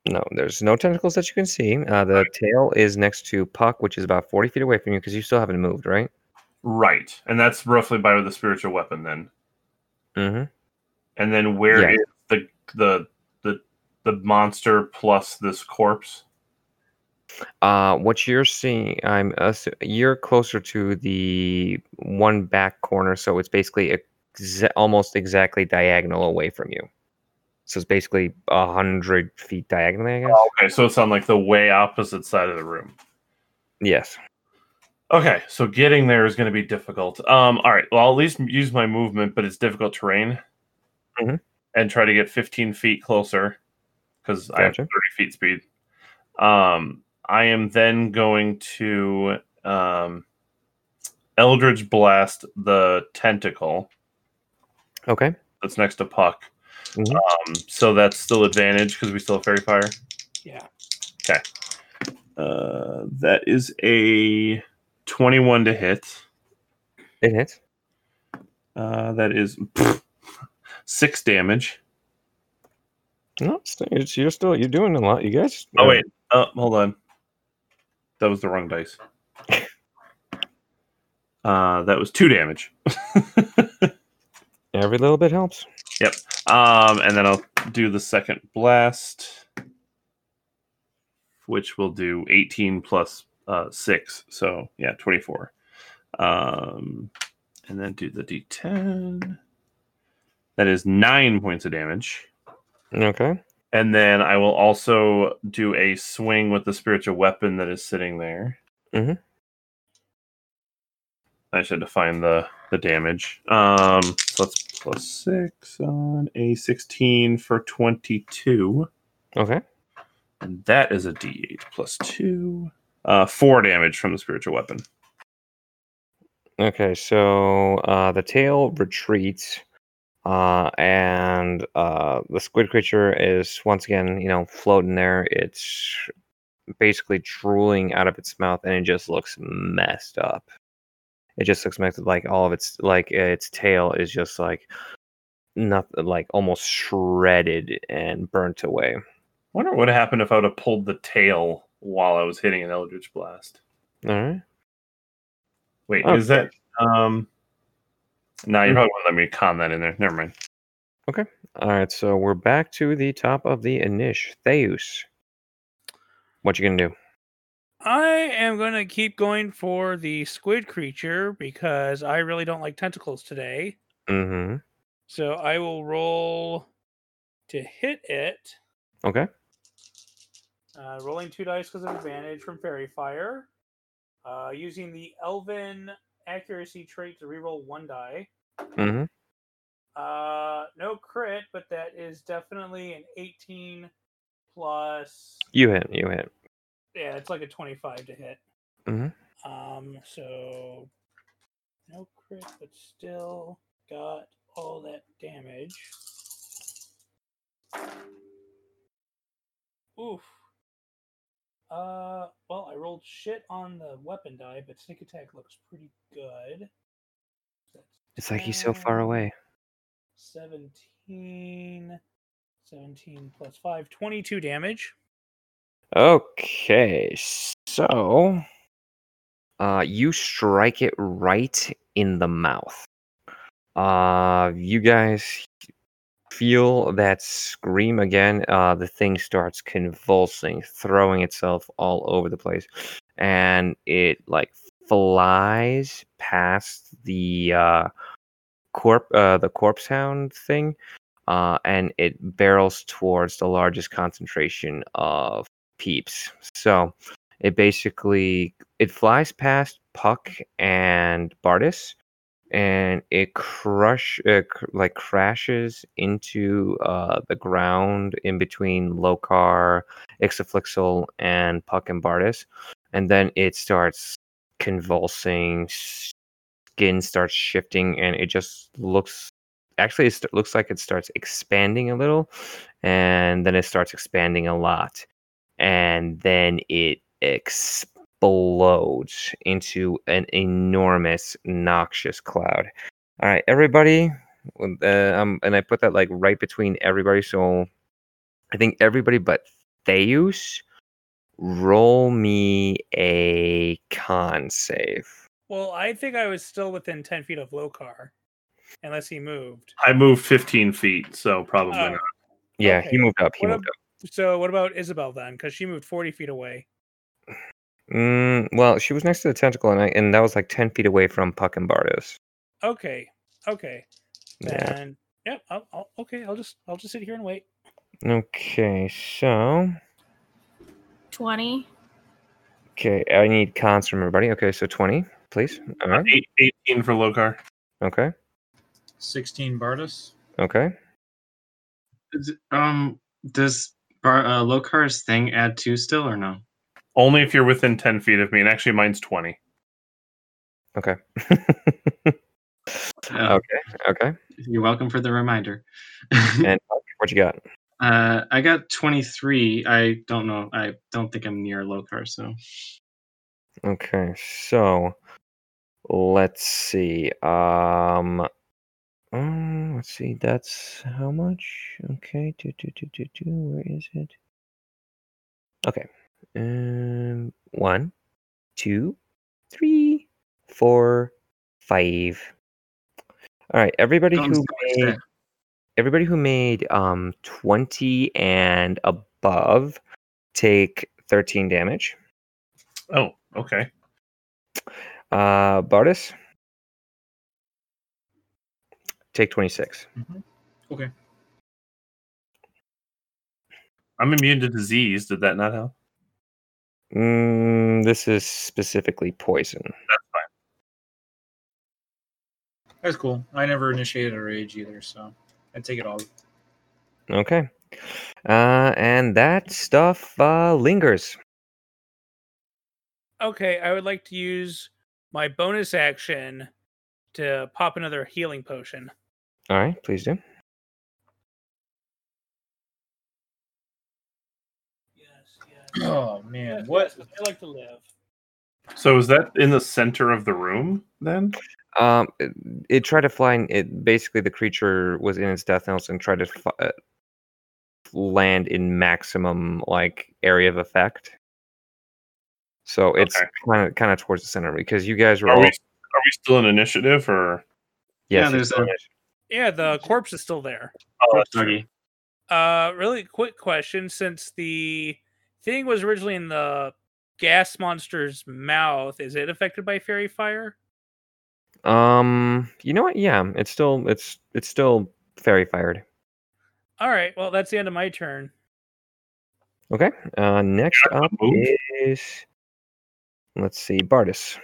No, there's no tentacles that you can see. Uh, the tail is next to Puck, which is about 40 feet away from you because you still haven't moved, right? Right, and that's roughly by the spiritual weapon then. Mm-hmm. And then where Yeah. is the the the the monster plus this corpse? Uh, what you're seeing, I'm assu- you're closer to the one back corner, so it's basically exa- almost exactly diagonal away from you. So it's basically a hundred feet diagonally, I guess. Okay, so it's on like the way opposite side of the room. Yes. Okay, so getting there is going to be difficult. Um, all right, well, I'll at least use my movement, but it's difficult terrain, Mhm. and try to get 15 feet closer because I have 30 feet speed. Um, I am then going to um, Eldritch Blast the tentacle Okay. that's next to Puck. Mhm. Um, so that's still advantage because we still have Faerie Fire. Yeah. Okay. Uh, that is a 21 to hit. It hits. Uh, that is [laughs] six damage. No, it's, it's you're still you're doing a lot. You guys. Oh wait, uh, hold on. That was the wrong dice. Uh, that was two damage. [laughs] Every little bit helps. Yep. Um, and then I'll do the second blast, which will do 18 plus uh, six. So yeah, 24. Um, and then do the d10. That is nine points of damage. Okay. And then I will also do a swing with the spiritual weapon that is sitting there. Mhm. I should define the the damage. Um, so that's plus six on a sixteen for twenty-two, Okay. and that is a D8 plus two. Uh, four damage from the spiritual weapon. Okay. So uh, the tail retreats, uh, and uh, the squid creature is once again, you know, floating there. It's basically drooling out of its mouth, and it just looks messed up. It just looks messed like all of its like its tail is just like nothing, like almost shredded and burnt away. I wonder what would happen if I would have pulled the tail while I was hitting an Eldritch Blast. All right. Wait, Okay. is that um? No, you Hmm. probably won't let me con that in there. Never mind. Okay. All right, so we're back to the top of the Inish. Theus. What you gonna do? I am going to keep going for the squid creature because I really don't like tentacles today. Mm-hmm. So I will roll to hit it. Okay. Uh, rolling two dice because of advantage from Faerie Fire. Uh, using the Elven accuracy trait to reroll one die. Mm-hmm. Uh, no crit, but that is definitely an 18 plus. You hit. You hit. Yeah, it's like a 25 to hit. Mhm. Um, so no crit, but still got all that damage. Oof. Uh, well, I rolled shit on the weapon die, but sneak attack looks pretty good. That's It's like he's so far away. 17, 17 plus 5, 22 damage. Okay, so uh, you strike it right in the mouth. Uh, you guys feel that scream again. Uh, the thing starts convulsing, throwing itself all over the place, and it like flies past the uh, corp, uh, the corpse hound thing, uh, and it barrels towards the largest concentration of peeps. So it basically it flies past Puck and Bardis and it crush cr- like crashes into uh, the ground in between Lokar, Isaflixel, and Puck and Bardis, and then it starts convulsing. Skin starts shifting, and it just looks. Actually, it st- looks like it starts expanding a little, and then it starts expanding a lot, and then it explodes into an enormous noxious cloud. All right, everybody, uh, um, and I put that like right between everybody. So I think everybody but Theus, roll me a con save. Well, I think I was still within ten feet of Lokar, unless he moved. I moved 15 feet, so probably Oh. not. Yeah, Okay. he moved up. He What moved up. So what about Isabel then? Because she moved forty feet away. Mm, well, she was next to the tentacle, and I, and that was like ten feet away from Puck and Bardis. Okay, okay. Yeah. Then yeah, I'll, I'll, okay. I'll just I'll just sit here and wait. Okay, so 20. okay, I need cons from everybody. Okay, so twenty, please. All right. Eight, 18 for Lokar. Okay. 16 Bardis. Okay. Is- Um, does Bar- uh, Lokar's thing add two still or no? Only if you're within 10 feet of me, and actually mine's 20. Okay. [laughs] Uh, okay. Okay. You're welcome for the reminder. [laughs] And what you got? uh, I got 23. I don't know. I don't think I'm near Lokar, so Okay, so let's see. Um, um let's see. That's how much? Okay, do do do do do. Where is it? Okay. Um, one, two, three, four, five. All right. Everybody Don't who made there. everybody who made um 20 and above take 13 damage. Oh, okay. Uh Bardis take 26. Okay. I'm immune to disease. Did that not help? Mm, this is specifically poison. That's fine. That's cool. I never initiated a rage either, so I take it all. Okay. Uh and that stuff uh lingers. Okay, I would like to use my bonus action to pop another healing potion. All right, please do. Yes, yes. Oh man, what? yes, I like to live. So is that in the center of the room then? Um it, it tried to fly and it basically the creature was in its death knells and tried to fi- uh, land in maximum like area of effect. So it's Okay. kind of kind of towards the center because you guys were Are all we are we still in initiative or? yes, Yeah, there's still a- Yeah, the corpse is still there. Oh, Corpse that's true. Doggy. Uh, really quick question: since the thing was originally in the gas monster's mouth, is it affected by faerie fire? Um, you know what? Yeah, it's still it's it's still faerie fired. All right, well, that's the end of my turn. Okay. Uh, next up is let's see, Bardis.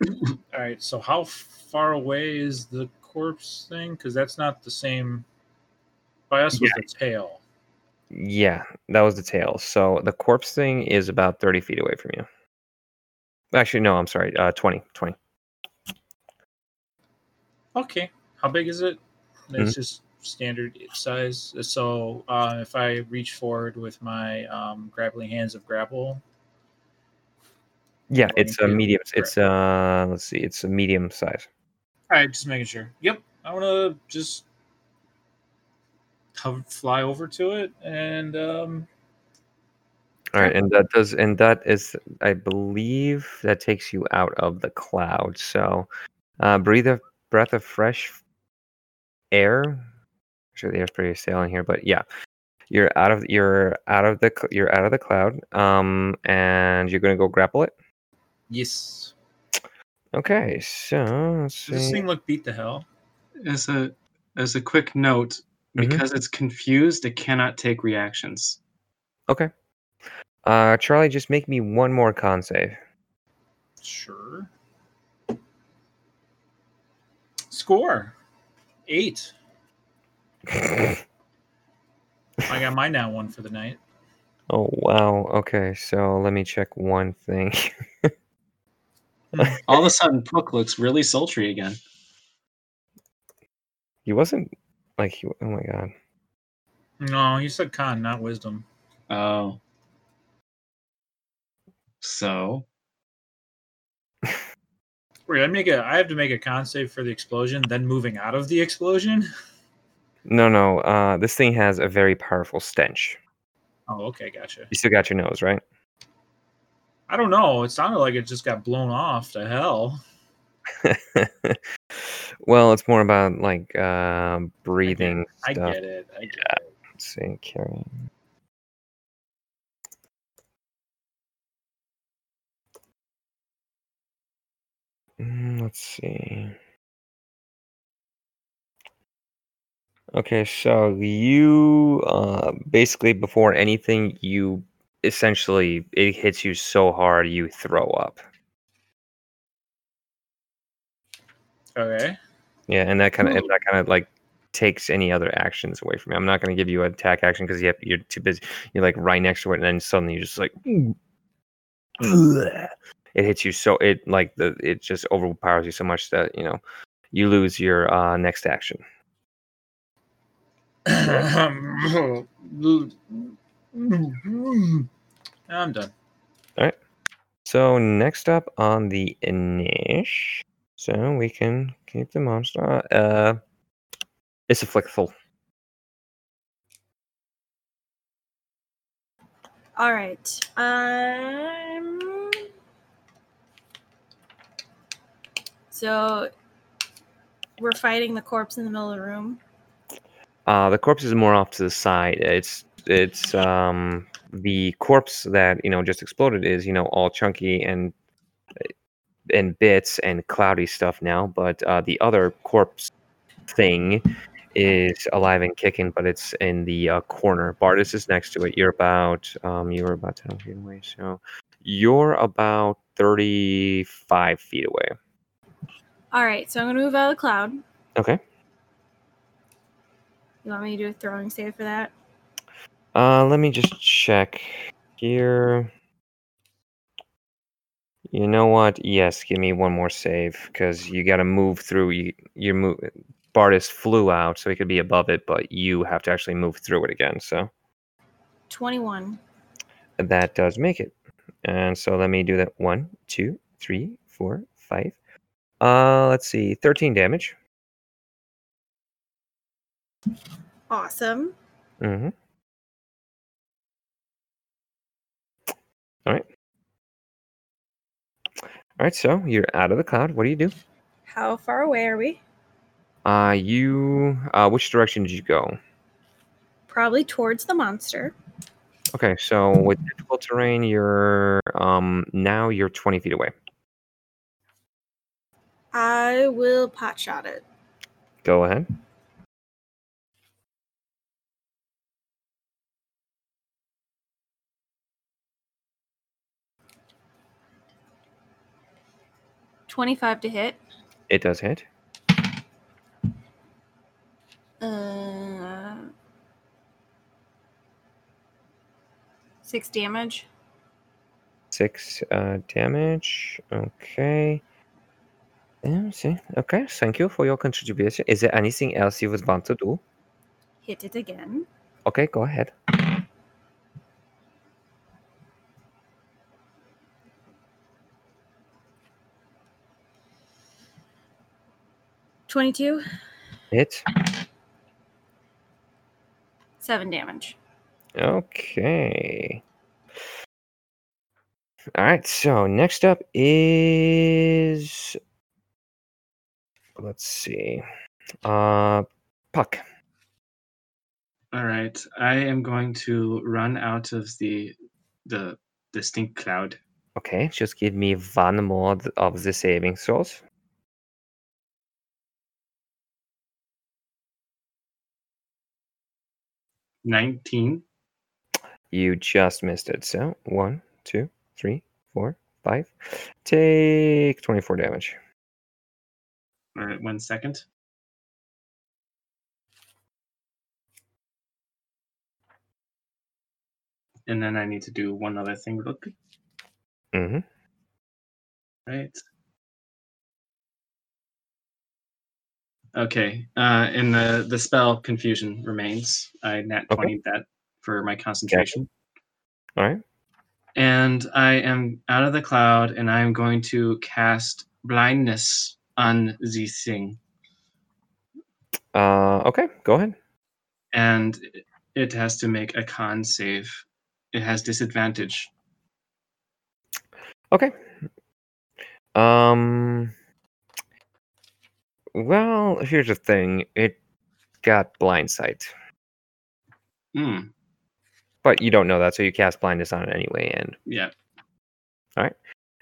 [coughs] All right. So how far away is the corpse thing? Because that's not the same. By us was the tail. Yeah, that was the tail. So the corpse thing is about thirty feet away from you. Actually, no, I'm sorry. Uh, 20, 20. Okay. How big is it? Mm-hmm. It's just standard size. So uh, if I reach forward with my um, grappling hands of grapple, Yeah, it's a medium. It's uh, let's see, it's a medium size. all right, just making sure. Yep. I want to just hover, fly over to it and um, All right, and that does, and that is, I believe, that takes you out of the cloud. So, uh, breathe a breath of fresh air. Sure, the air's pretty stale in here, but yeah, you're out of you're out of the you're out of the cloud. Um, and you're gonna go grapple it. yes. Okay, so let's Does this thing look beat the hell? As a as a quick note, Mhm. because it's confused, it cannot take reactions. Okay. Uh, Charlie, just make me one more con save. Sure. score. Eight. [laughs] I got my now one for the night. oh wow. Okay, so let me check one thing. [laughs] All of a sudden, Puck looks really sultry again. he wasn't like he. Oh my god. No, you said con, not wisdom. Oh. So, [laughs] Wait, I make a. I have to make a con save for the explosion, then moving out of the explosion. No, no. Uh, this thing has a very powerful stench. Oh, okay, gotcha. You still got your nose, right? I don't know. It sounded like it just got blown off to hell. [laughs] well, it's more about like uh, breathing I stuff. get it. I get it. Let's see, carrying. Mm, let's see. Okay, so you uh, basically before anything, you essentially it hits you so hard you throw up. Okay. Yeah, and that kind of that kind of like takes any other actions away from you. I'm not going to give you an attack action because you have, you're too busy. You're like right next to it, and then suddenly you're just like, it hits you so it like the it just overpowers you so much that you know you lose your uh, next action. [coughs] I'm done. All right. So next up on the Inish, so we can keep the monster. Uh, it's a flickful. All right. Um. So we're fighting the corpse in the middle of the room. Uh, the corpse is more off to the side. It's it's um the corpse that you know just exploded is you know all chunky and and bits and cloudy stuff now, but uh, the other corpse thing is alive and kicking, but it's in the uh, corner. Bardis is next to it. You're about um you were about ten feet away, so you're about thirty-five feet away. All right. So I'm gonna move out of the cloud. Okay. You want me to do a throwing save for that? Uh, let me just check here. You know what? Yes, give me one more save because you got to move through. You, your move. Bardis flew out, so he could be above it, but you have to actually move through it again. So Twenty-one. that does make it. And so let me do that. One, two, three, four, five. Uh, let's see, thirteen damage. Awesome. Mm-hmm. All right. All right. So you're out of the cloud. What do you do? How far away are we? Uh, you. Uh, which direction did you go? Probably towards the monster. Okay, so with difficult terrain, you're um now you're 20 feet away. I will pot shot it. Go ahead. Twenty-five to hit. It does hit. Uh, six damage. Six uh, damage. Okay. Yeah, see. Okay, thank you for your contribution. Is there anything else you would want to do? Hit it again. Okay, go ahead. Twenty-two. Hit. Seven damage. Okay. All right. So next up is let's see. Uh, puck. all right, I am going to run out of the the distinct cloud. Okay, just give me one more of the saving throws. 19. You just missed it. So, one, two, three, four, five. Take 24 damage. All right, one second. And then I need to do one other thing real quick. Mm-hmm. Right. Okay. Uh, and the the spell confusion remains. I nat Okay. twenty that for my concentration, All right. and I am out of the cloud, and I am going to cast blindness on the thing, Uh, okay, go ahead. and it has to make a con save. It has disadvantage. Okay. Um. Well, here's the thing. It got blind sight, Hmm. but you don't know that, so you cast blindness on it anyway. And Yeah. All right.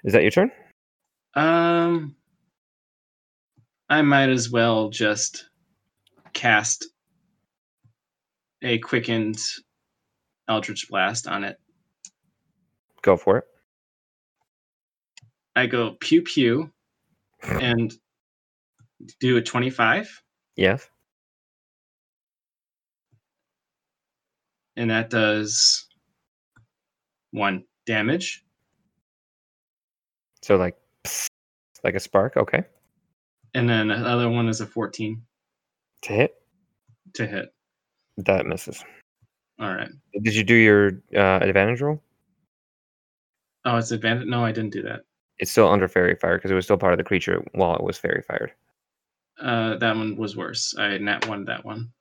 Is that your turn? Um. I might as well just cast a quickened Eldritch Blast on it. Go for it. I go pew pew [laughs] and do a 25, Yes. and that does one damage. So like, like a spark. Okay. And then the other one is a 14 To hit, to hit. that misses. All right. Did you do your uh, advantage roll? Oh, it's advantage. No, I didn't do that. It's still under faerie fire because it was still part of the creature while it was faerie fired. Uh, that one was worse. I nat one that one.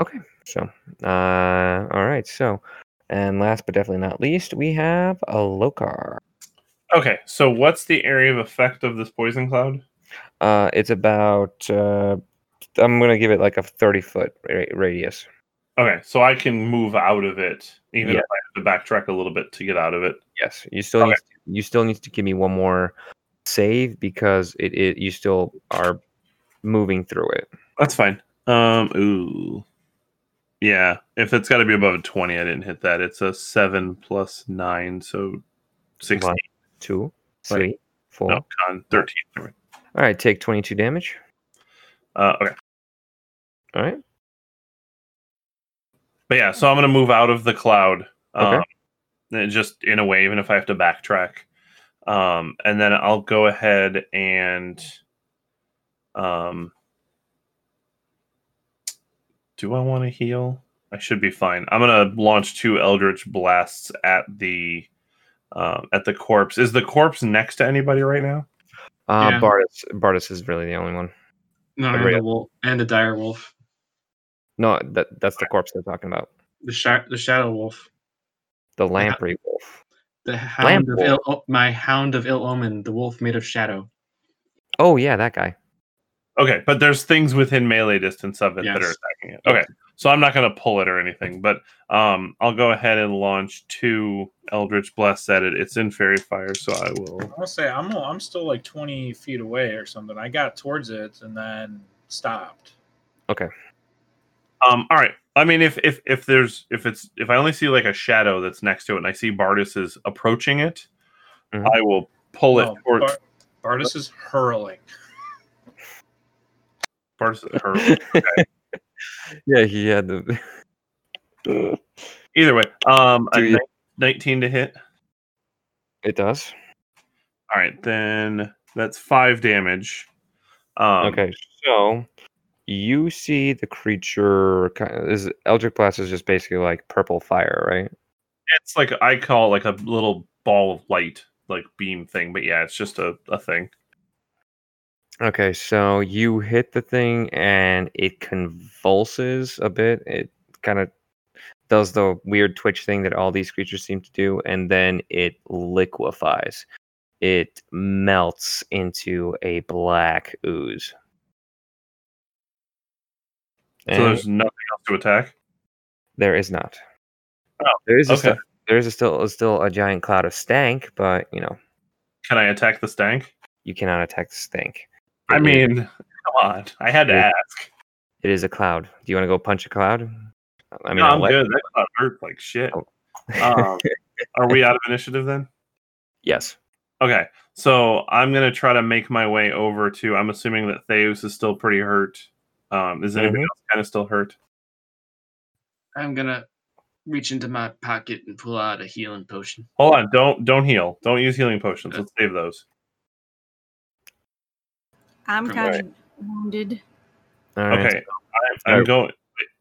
Okay. So, uh, all right. So, and last but definitely not least, we have a Lokar. Okay, so what's the area of effect of this poison cloud? Uh, it's about. Uh, I'm gonna give it like a 30 foot ra- radius. Okay, so I can move out of it, even Yeah. if I have to backtrack a little bit to get out of it. Yes, you still Okay. need you still need to give me one more save because it, it you still are moving through it. That's fine. Um, ooh, yeah. If it's got to be above a twenty, I didn't hit that. It's a seven plus nine, so sixteen. One, two, Right. three, four. No, con thirteen. All right, take 22 damage. Uh, okay, All right. but yeah, so I'm gonna move out of the cloud. Um, and just in a way, even if I have to backtrack. Um, and then I'll go ahead and um, do I want to heal? I should be fine. I'm gonna launch two Eldritch blasts at the um, at the corpse. Is the corpse next to anybody right now? Uh, Yeah. Bardis, Bardis is really the only one. No, and Everybody the wolf and the dire wolf, No, that that's the corpse they're talking about. the sh- the shadow wolf, The lamprey wolf. the hound of wolf. ill, my hound of ill omen, the wolf made of shadow. Oh yeah, that guy. Okay, but there's things within melee distance of it that are attacking it. Okay, so I'm not going to pull it or anything, but um, I'll go ahead and launch two Eldritch Blasts at it. It's in Faerie Fire, so I will. I want to say I'm I'm still like 20 feet away or something. I got towards it and then stopped. Okay. Um, all right. I mean, if if if there's if it's if I only see like a shadow that's next to it, and I see Bardis is approaching it, Mhm. I will pull it No, towards Bar- Bardis is hurling. [laughs] Bardis. [laughs] Her, Yeah, he had the. [laughs] either way, um, a you- 19 to hit. it does. All right, then that's five damage. Um, okay, so you see the creature. Is Eldritch Blast is just basically like purple fire, right? It's like I call it like a little ball of light, like beam thing, but yeah, it's just a, a thing. Okay, so you hit the thing and it convulses a bit. It kind of does the weird twitch thing that all these creatures seem to do, and then it liquefies. It melts into a black ooze. So And there's nothing else to attack. there is not. Oh, there is a okay. still, there is a still still a giant cloud of stank, but you know Can I attack the stank? you cannot attack the stank. I It is- mean, come on. I had to Yeah. ask. it is a cloud. Do you want to go punch a cloud? I mean, no, I'll I'm let- good. That cloud hurt like shit. Oh. Um, [laughs] are we out of initiative then? yes. Okay, so I'm gonna try to make my way over to. I'm assuming that Theus is still pretty hurt. Um, is anybody Mhm. else kind of still hurt? I'm gonna reach into my pocket and pull out a healing potion. Hold on, don't don't heal. Don't use healing potions. Let's save those. I'm From kind of wounded. All right. Okay, I, I'm going.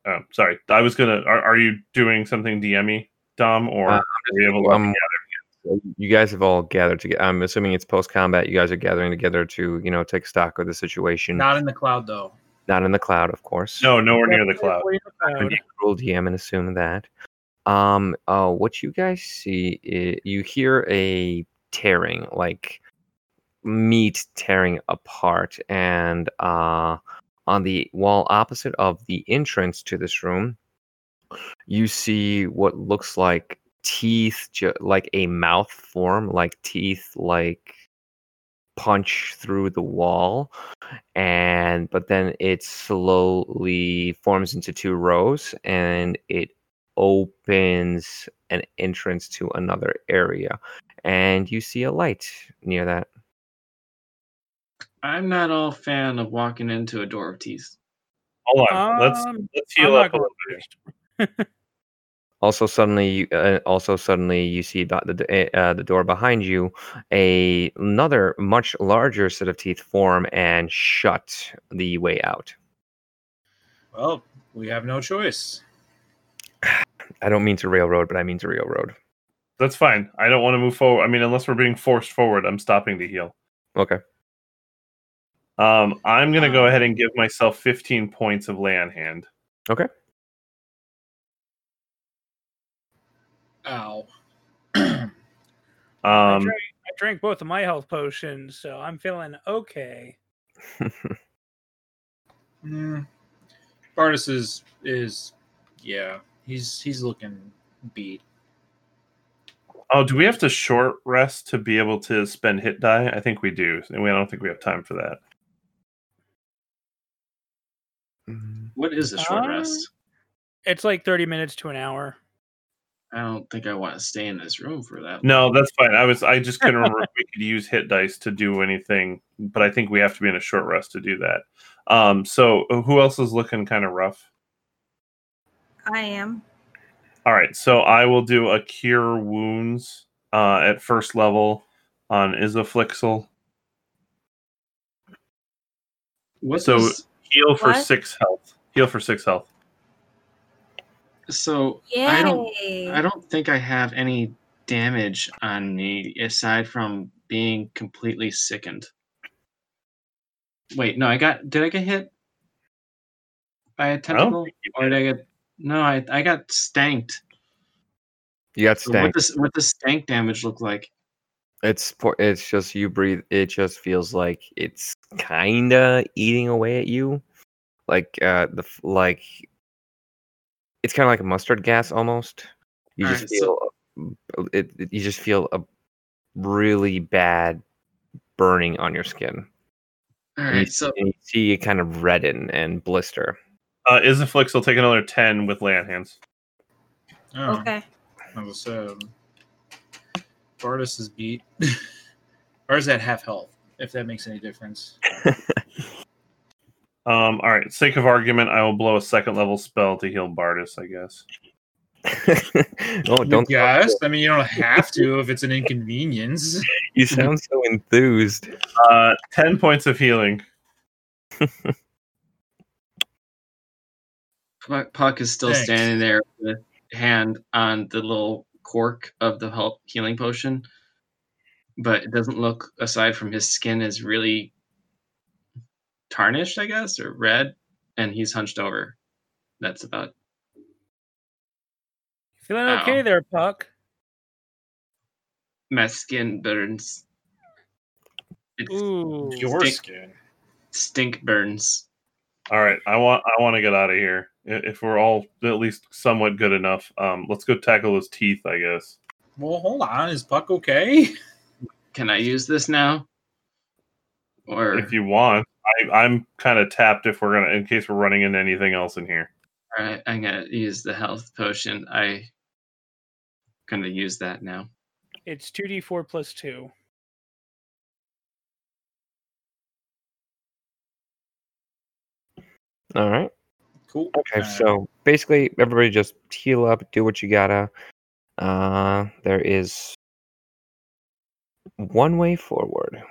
Oh, sorry, I was gonna. Are, are you doing something DME, Dom, or Uh, are we able to? Um, you guys have all gathered together. I'm assuming it's post combat. You guys are gathering together to, you know, take stock of the situation. Not in the cloud though. Not in the cloud, of course. no, nowhere near the cloud. Definitely in I'm cloud. being a cruel DM and assume that. Um, uh, what you guys see, i you hear a tearing, like meat tearing apart, and uh, on the wall opposite of the entrance to this room, you see what looks like teeth, like a mouth form, like teeth, like punch through the wall and but then it slowly forms into two rows and it opens an entrance to another area and you see a light near that I'm not all fan of walking into a door of teeth. Hold on, let's Um, let's I'm heal up a little bit. [laughs] first. also suddenly you uh, also suddenly you see the the, uh, the door behind you a another much larger set of teeth form and shut the way out Well, we have no choice. [sighs] i don't mean to railroad but i mean to railroad That's fine. I don't want to move forward. I mean, unless we're being forced forward, I'm stopping to heal. okay Um, I'm gonna go ahead and give myself 15 points of lay on hand. Okay. Ow. [clears throat] I, Um, drank, I drank both of my health potions, so I'm feeling okay. [laughs] Mm. Bardis is is yeah. He's he's looking beat. oh, do we have to short rest to be able to spend hit die? I think we do, and we I don't think we have time for that. What is a short Uh, rest? It's like 30 minutes to an hour. I don't think I want to stay in this room for that. No, that's fine. I was I just couldn't remember if [laughs] we could use hit dice to do anything, but I think we have to be in a short rest to do that. Um, so who else is looking kind of rough? I am. All right, so I will do a cure wounds uh, at first level on Isaflixel. What So- does- Heal for What? six health. Heal for six health. so Yay! I don't I don't think I have any damage on me aside from being completely sickened. Wait, no, I got did I get hit by a don't tentacle? Or did I get no, I I got stanked. you got So what does what does stank damage look like? It's por- it's just you breathe. It just feels like it's kinda eating away at you, like uh the like. It's kind of like a mustard gas almost. You just Alright, feel so- it, it. You just feel a really bad burning on your skin. All And you, so you see it kind of redden and blister. Uh, Isoflix will take another ten with land hands. Oh, Okay. I was um, Bardis is beat. [laughs] Bardis at half health, if that makes any difference. [laughs] Um, all right, sake of argument, I will blow a second level spell to heal Bardis. I guess. oh, [laughs] don't Yes, I mean you don't have to if it's an inconvenience. you sound so enthused. Uh, ten points of healing. Puck, Puck is still Thanks. standing there with hand on the little cork of the help healing potion, but it doesn't look aside from his skin is really tarnished, I guess, or red, and he's hunched over. That's about Feeling Ow. okay there, Puck? my skin burns. It's Ooh. Your Stink. skin. stink burns. All right, I want I want to get out of here. I- If we're all at least somewhat good enough, um, let's go tackle those teeth. I guess. Well, hold on. Is Puck okay? Can I use this now? Or If you want, I, I'm kind of tapped. If we're gonna, in case we're running into anything else in here. all right, I'm gonna use the health potion. I gonna use that now. It's 2d4 plus 2. All right. Cool. Okay, Uh, so basically, everybody just heal up, do what you gotta. Uh, there is one way forward.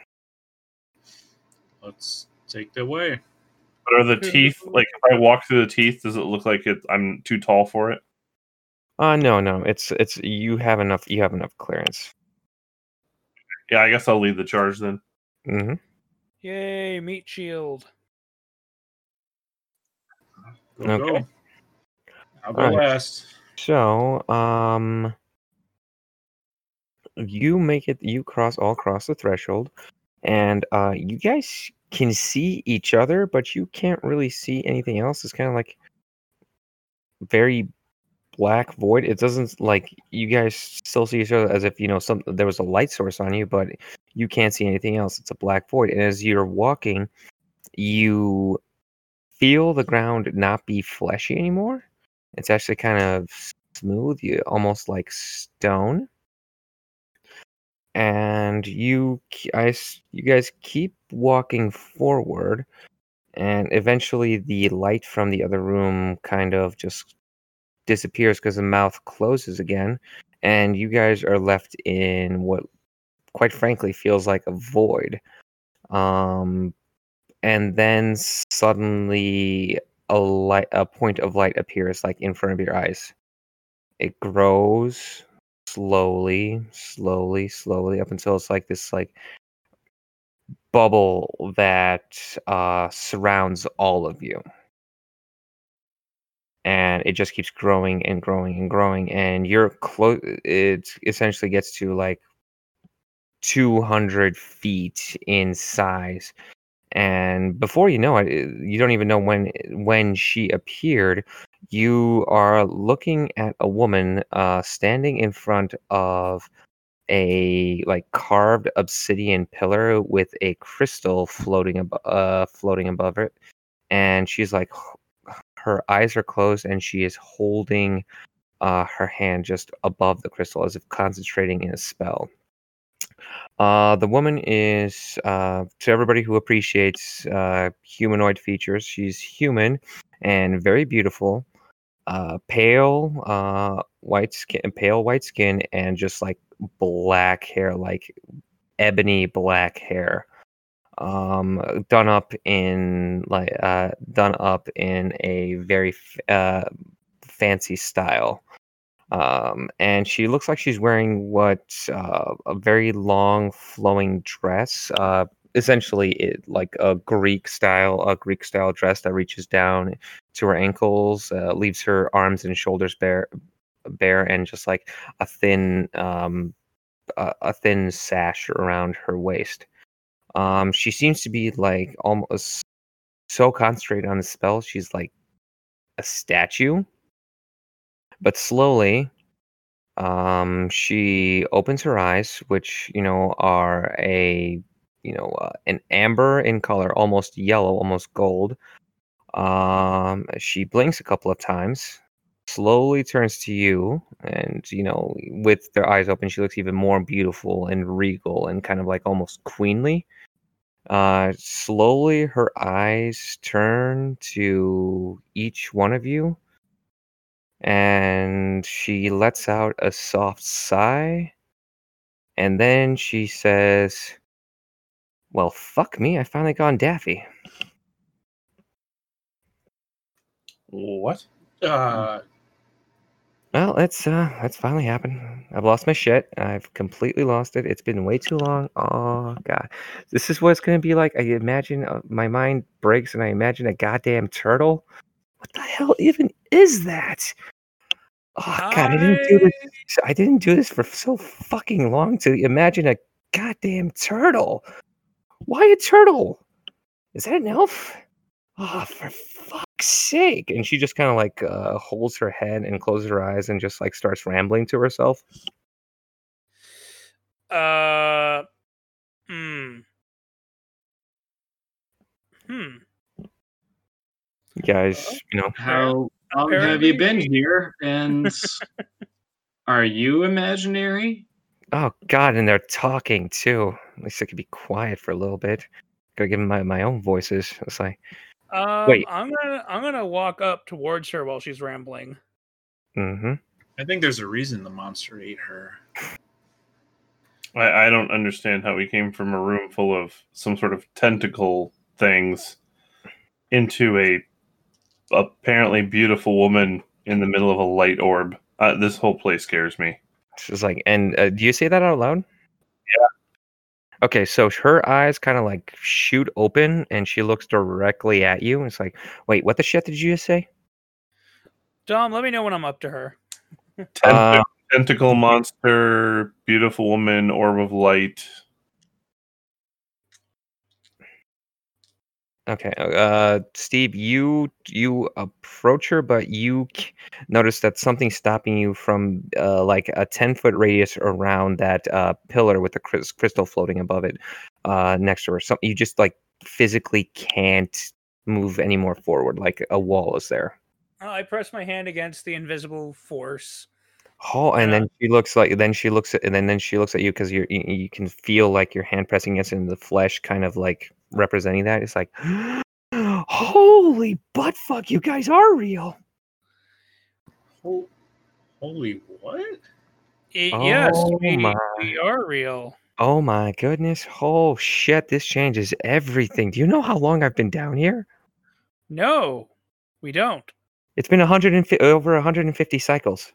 let's take the way. But are the teeth like if I walk through the teeth, does it look like it I'm too tall for it? Uh, no, no, it's it's you have enough. You have enough clearance. Yeah, I guess I'll lead the charge then. Mm-hmm. Yay, meat shield. Okay. go. I'll go Alright. last. So, um, you make it. You cross all cross the threshold, and uh, you guys can see each other, but you can't really see anything else. It's kind of like very black void. It doesn't like you guys still see each other as if you know some there was a light source on you, but you can't see anything else. It's a black void, and as you're walking, you feel the ground not be fleshy anymore. It's actually kind of smooth, you almost like stone. And you, I, you guys keep walking forward, and eventually the light from the other room kind of just disappears because the mouth closes again, and you guys are left in what, quite frankly, feels like a void. Um, and then suddenly a light, a point of light appears like in front of your eyes. It grows slowly, slowly, slowly up until it's like this like bubble that uh, surrounds all of you. And it just keeps growing and growing and growing, and you're close. It essentially gets to like 200 feet in size, and before you know it, you don't even know when when she appeared. You are looking at a woman uh, standing in front of a like carved obsidian pillar with a crystal floating above uh, floating above it, and she's like her eyes are closed and she is holding uh, her hand just above the crystal as if concentrating in a spell. Uh, the woman is, uh, to everybody who appreciates uh, humanoid features, she's human and very beautiful. Uh, pale, uh, white skin, pale white skin, and just like black hair, like ebony black hair. Um, done up in like uh, done up in a very f- fancy style um, and she looks like she's wearing what uh, a very long flowing dress uh, essentially it, like a greek style a greek style dress that reaches down to her ankles uh, leaves her arms and shoulders bare bare and just like a thin um, a, a thin sash around her waist. Um, she seems to be like almost so concentrated on the spell she's like a statue but slowly um she opens her eyes which you know are a you know uh, an amber in color almost yellow almost gold. Um she blinks a couple of times slowly turns to you and you know with their eyes open she looks even more beautiful and regal and kind of like almost queenly. Uh slowly her eyes turn to each one of you and she lets out a soft sigh and then she says well fuck me i finally gone daffy. What? Uh, well that's uh that's finally happened. I've lost my shit. I've completely lost it. It's been way too long. Oh god. This is what it's gonna be like. I imagine uh, my mind breaks and i imagine a goddamn turtle what the hell even is that oh god i didn't do this I didn't do this for so fucking long to imagine a goddamn turtle. Why a turtle? Is that an elf? Oh, for fuck's sake. And she just kind of like uh, holds her head and closes her eyes and just like starts rambling to herself. Uh, hmm. Hmm. You guys, you know, How long have you been here? And [laughs] are you imaginary? oh god, and they're talking too. At least I could be quiet for a little bit. Gotta give them my, my own voices. It's like, Um, Wait. I'm gonna I'm gonna walk up towards her while she's rambling. Mm-hmm. I think there's a reason the monster ate her. I, I don't understand how we came from a room full of some sort of tentacle things into a apparently beautiful woman in the middle of a light orb. Uh, this whole place scares me. She's like, and uh, do you say that out loud? Yeah. Okay, so her eyes kind of like shoot open, and she looks directly at you. And it's like, wait, what the shit did you just say? Dom, let me know when I'm up to her. Tent- [laughs] Uh, tentacle monster, beautiful woman, orb of light. Okay, uh, Steve, you you approach her, but you c- notice that something's stopping you from uh, like a ten foot radius around that uh, pillar with the crys- crystal floating above it, uh, next to her. Something you just like physically can't move any more forward. Like a wall is there. Uh, I press my hand against the invisible force. Oh, and Yeah. then she looks like then she looks at and then, then she looks at you because you're you, you can feel like your hand pressing against it and the flesh kind of like representing that. It's like, [gasps] holy butt fuck, you guys are real. Hol- Holy what? I- yes, Oh we, my. we are real. Oh my goodness. Oh shit, this changes everything. Do you know how long I've been down here? No, we don't. It's been 150 over 150 cycles.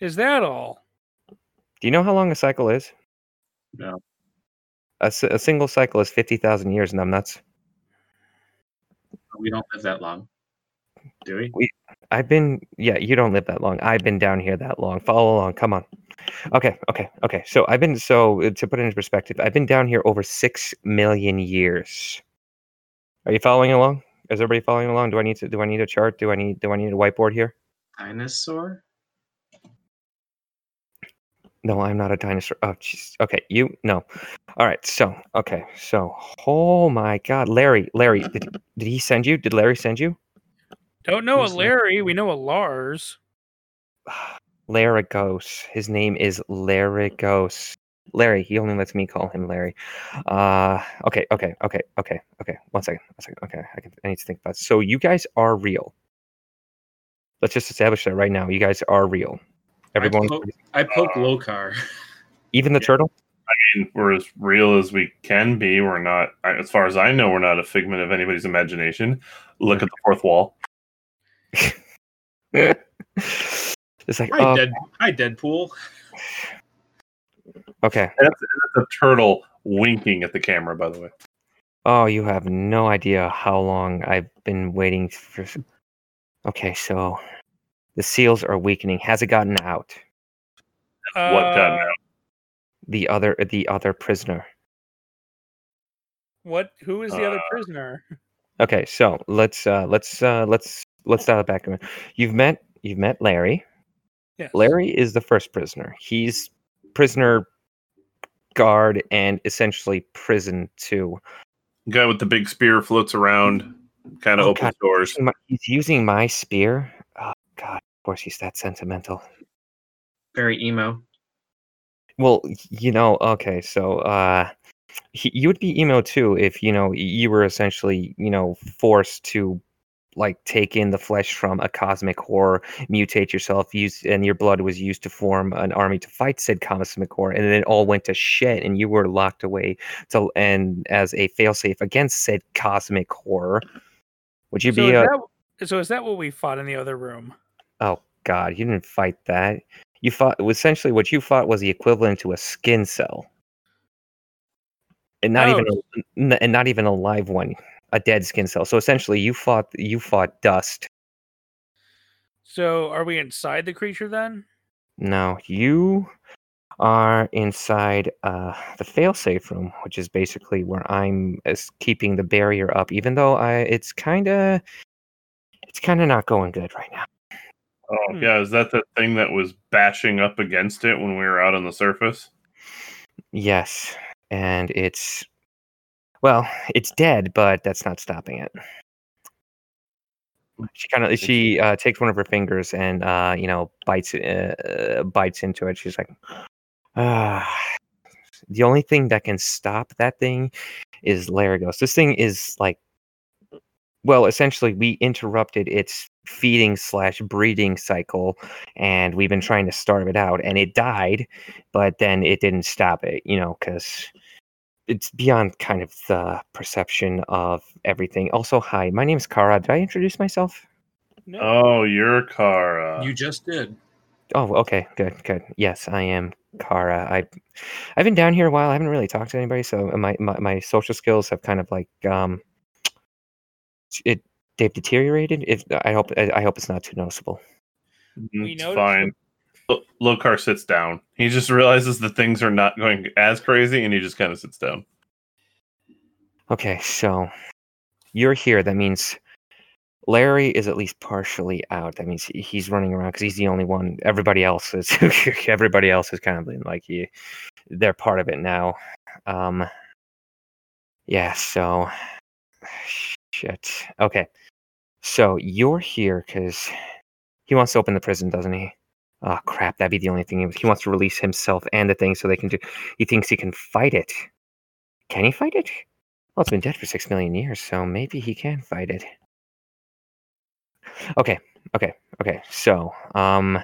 Is that all? Do you know how long a cycle is? No. A, a single cycle is 50,000 years, and I'm nuts. We don't live that long, do we? I've been, yeah, you don't live that long. I've been down here that long. Follow along. Come on. Okay, okay, okay. So I've been, so uh, to put it into perspective, I've been down here over 6 million years. Are you following along? Is everybody following along? Do I need to, do I need a chart? Do I need, do I need a whiteboard here? Dinosaur? No, I'm not a dinosaur. Oh, jeez. Okay, you no. All right. So, okay. So, oh my God, Larry, Larry, did, did he send you? Did Larry send you? Don't know a Who's that? Larry. We know a Lars. [sighs] Larigos. His name is Larigos. Larry. He only lets me call him Larry. Uh, okay, okay, okay, okay, okay. One second. One second. Okay, I can. I need to think about. It. So, you guys are real. Let's just establish that right now. You guys are real. Everyone, po- I poke uh, Lokar. [laughs] even the turtle. I mean, We're as real as we can be. We're not, as far as I know, we're not a figment of anybody's imagination. Look at the fourth wall. [laughs] it's like, Hi, oh, Dead. Hi, Deadpool. [sighs] okay. That's, that's a turtle winking at the camera, by the way. Oh, you have no idea how long I've been waiting for. Okay, so the seals are weakening. Has it gotten out? what got Uh, out? The other, the other prisoner. What? Who is the other Uh, prisoner? Okay, so let's uh let's uh let's let's dial it back. a minute. You've met you've met Larry. Yes. Larry is the first prisoner. He's prisoner guard and essentially prison too. Guy with the big spear floats around, kind of Oh, opens God. doors. He's using my spear. God, of course he's that sentimental. Very emo. Well, you know, okay, so uh he, you would be emo too if you know you were essentially you know forced to like take in the flesh from a cosmic horror, mutate yourself, use and your blood was used to form an army to fight said cosmic horror, and then it all went to shit, and you were locked away to and as a failsafe against said cosmic horror. Would you so, be is a that, so is that what we fought in the other room? Oh god, you didn't fight that. You fought essentially what you fought was the equivalent to a skin cell. And not even Oh. a, n- and not even a live one, a dead skin cell. So essentially you fought you fought dust. So are we inside the creature then? No, you are inside uh, the failsafe room, which is basically where I'm keeping the barrier up, even though I it's kinda it's kinda not going good right now. Oh, Hmm. yeah. Is that the thing that was bashing up against it when we were out on the surface? Yes, and it's well, it's dead, but that's not stopping it. She kind of she uh, takes one of her fingers and uh, you know bites uh, uh, bites into it. She's like, ah. The only thing that can stop that thing is Larigos. This thing is like well, essentially, we interrupted its feeding slash breeding cycle, and we've been trying to starve it out, and it died, but then it didn't stop it, you know, because it's beyond kind of the perception of everything. Also, hi, my name is Kara. Did I introduce myself? No. Oh, you're Kara. You just did. Oh, okay, good, good. Yes, I am Kara. I, I've been down here a while. I haven't really talked to anybody, so my my, my social skills have kind of like um, it they've deteriorated. If I hope I, I hope it's not too noticeable. Mhm, We it's fine. Lo- Lokar sits down. He just realizes that things are not going as crazy, and he just kind of sits down. Okay, so you're here. That means Larry is at least partially out. That means he's running around because he's the only one. Everybody else is. [laughs] everybody else is kind of been like he, they're part of it now. Um. Yeah. So. [sighs] Shit. Okay. So you're here because he wants to open the prison, doesn't he? Oh crap! That'd be the only thing. He wants to release himself and the thing so they can do. He thinks he can fight it. Can he fight it? Well, it's been dead for six million years, so maybe he can fight it. Okay, okay, okay. So, um,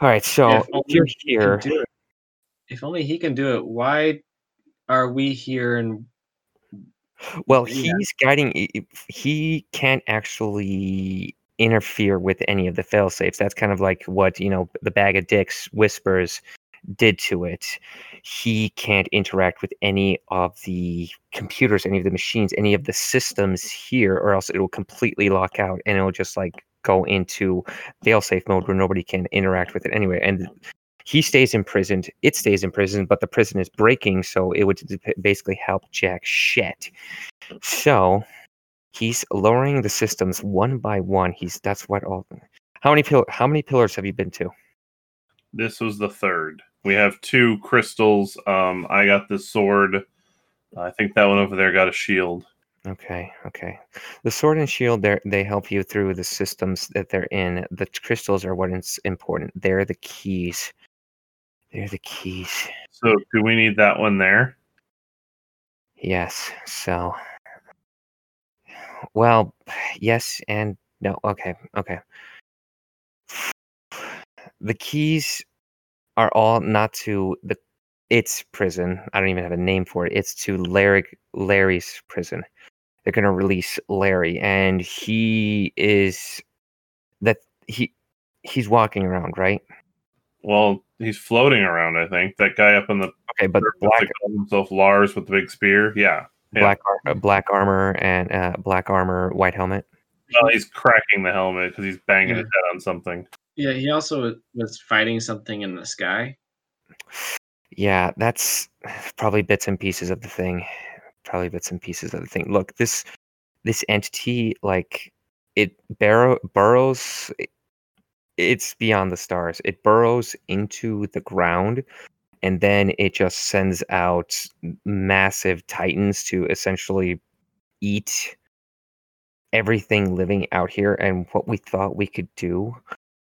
all right. So Yeah, if you're here. If only he can do it, why are we here and well, Yeah. he's guiding. i- He can't actually interfere with any of the fail safes. That's kind of like what you know the bag of dicks whispers did to it. He can't interact with any of the computers, any of the machines, any of the systems here, or else it will completely lock out and it'll just like go into failsafe mode where nobody can interact with it anyway. And he stays imprisoned, it stays imprisoned, but the prison is breaking, so it would basically help Jack shit. So he's lowering the systems one by one. He's that's what all. How many pill- How many pillars have you been to? This was the third. We have two crystals. Um, I got the sword. I think that one over there got a shield. Okay, okay. The sword and shield, they they help you through the systems that they're in. The crystals are what is important. They're the keys. They're the keys. So, do we need that one there? Yes. So, well, yes and no. Okay, okay. The keys are all not to the its prison. I don't even have a name for it. It's to Larry Larry's prison. They're gonna release Larry, and he is that he he's walking around, right? Well, he's floating around. I think that guy up in the Okay, but black himself Lars with the big spear. Yeah. yeah. black ar- uh, black armor and uh, black armor, white helmet. Well, he's cracking the helmet because he's banging Yeah. his head on something. yeah, he also was fighting something in the sky. Yeah, that's probably bits and pieces of the thing. Probably bits and pieces of the thing. Look, this this entity, like it burrow burrows. It's beyond the stars. It burrows into the ground, and then it just sends out massive titans to essentially eat everything living out here. And what we thought we could do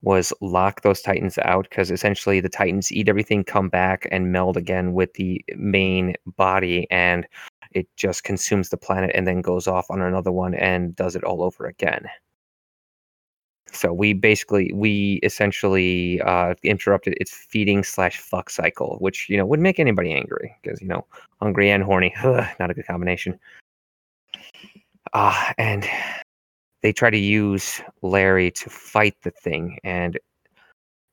was lock those titans out because essentially the titans eat everything, come back and meld again with the main body, and it just consumes the planet and then goes off on another one and does it all over again. So we basically we essentially uh, interrupted its feeding slash fuck cycle, which you know would make anybody angry because you know hungry and horny, not a good combination. Ah, and they try to use Larry to fight the thing, and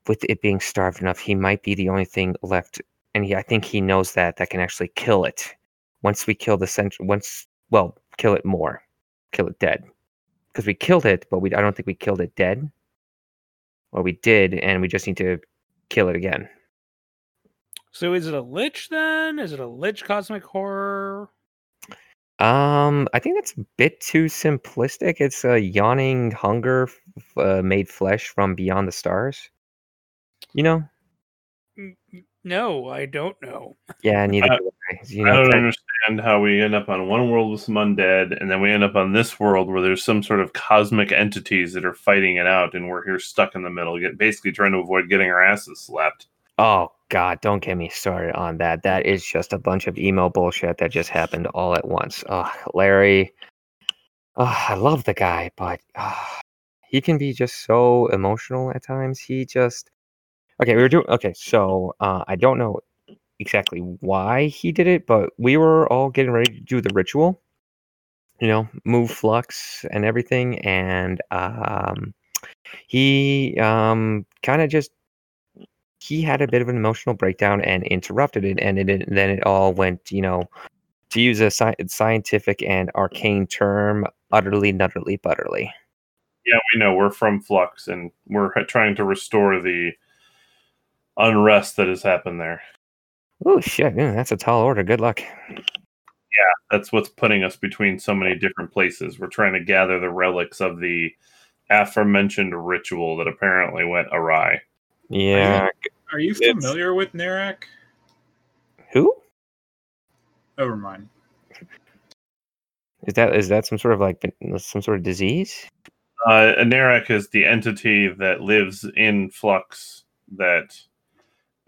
with it being starved enough, he might be the only thing left. And he, I think he knows that that can actually kill it. Once we kill the cent, once well, kill it more, kill it dead, because we killed it, but we I don't think we killed it dead. Or we did, and we just need to kill it again. So is it a lich then? Is it a lich cosmic horror? Um, I think that's a bit too simplistic. It's a yawning hunger f- uh, made flesh from beyond the stars. You know? N- n- No, I don't know. Yeah, neither I- do I. You I know, don't tech- understand how we end up on one world with some undead, and then we end up on this world where there's some sort of cosmic entities that are fighting it out, and we're here stuck in the middle, get basically trying to avoid getting our asses slapped. Oh God, don't get me started on that. That is just a bunch of emo bullshit that just happened all at once. Oh, Larry, Ah, I love the guy, but ah, he can be just so emotional at times. He just okay. We were doing okay. So uh, I don't know exactly why he did it, but we were all getting ready to do the ritual. You know, move flux and everything, and um, he um kind of just he had a bit of an emotional breakdown and interrupted it, and it, then it all went, you know, to use a sci- scientific and arcane term, utterly, nutterly, butterly. Yeah, we know we're from Flux, and we're trying to restore the unrest that has happened there. Oh shit, yeah, that's a tall order. Good luck. Yeah, that's what's putting us between so many different places. We're trying to gather the relics of the aforementioned ritual that apparently went awry. Yeah. Are you It's- familiar with Narak? Who Never mind. is that? Is that some sort of like some sort of disease? Uh, Narak is the entity that lives in Flux that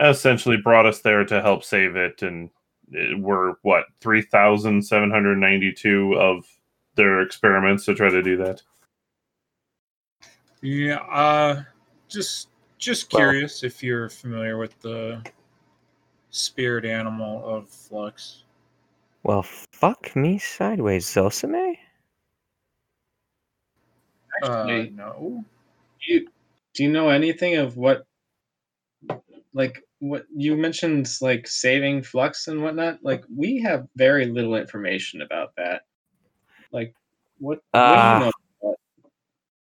essentially brought us there to help save it, and it- we're what three thousand seven hundred ninety-two of their experiments to try to do that. Yeah, uh just just Well- curious if you're familiar with the spirit animal of Flux. Well, fuck me sideways, Zosame. Uh, Actually, no. you, do you know anything of what, like, what you mentioned, like saving flux and whatnot? Like, we have very little information about that. Like, what, what do you know?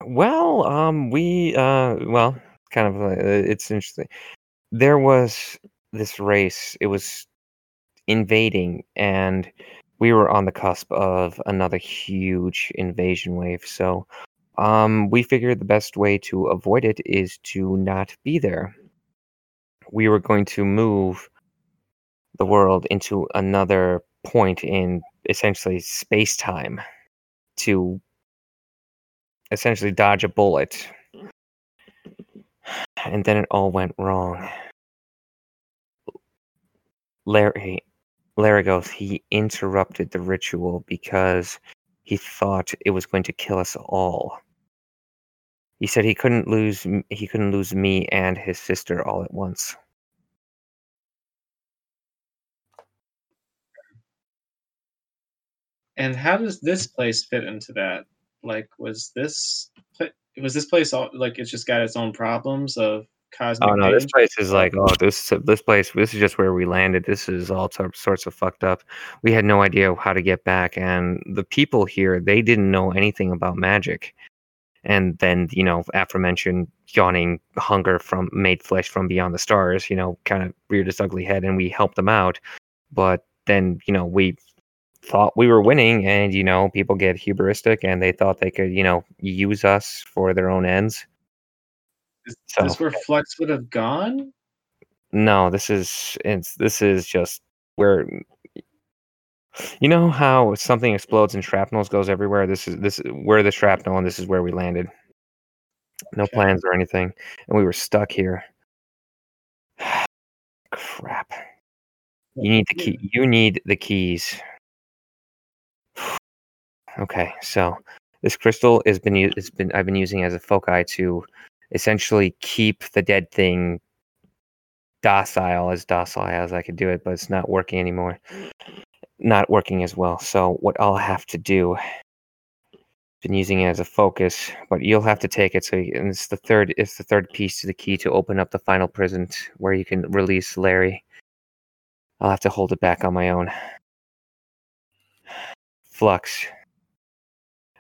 Well, um, we, uh, well, kind of, uh, it's interesting. There was this race, it was invading, and we were on the cusp of another huge invasion wave. So, um, we figured the best way to avoid it is to not be there. We were going to move the world into another point in essentially space time to essentially dodge a bullet. And then it all went wrong. Larry Larigos, he interrupted the ritual because he thought it was going to kill us all. He said he couldn't lose he couldn't lose me and his sister all at once. And how does this place fit into that? Like, was this was this place all like it's just got its own problems of oh, cosmic? Oh no, this place is like oh this this place this is just where we landed. This is all tor- sorts of fucked up. We had no idea how to get back, and the people here they didn't know anything about magic. And then you know aforementioned yawning hunger from made flesh from beyond the stars. You know, kind of reared its ugly head, and we helped them out. But then you know we thought we were winning, and you know people get hubristic, and they thought they could you know use us for their own ends. Is So- this where Flux would have gone? No, this is it's this is just where you know how something explodes and shrapnel goes everywhere. This is this is where the shrapnel and this is where we landed. No Okay. plans or anything, and we were stuck here. [sighs] Crap! You need the key. You need the keys. [sighs] Okay, so this crystal has been it's been I've been using as a foci to essentially keep the dead thing docile as docile as I could do it, but it's not working anymore. Not working as well. So what I'll have to do been using it as a focus, but you'll have to take it. So and it's the third it's the third piece to the key to open up the final prison where you can release Larry. I'll have to hold it back on my own. Flux.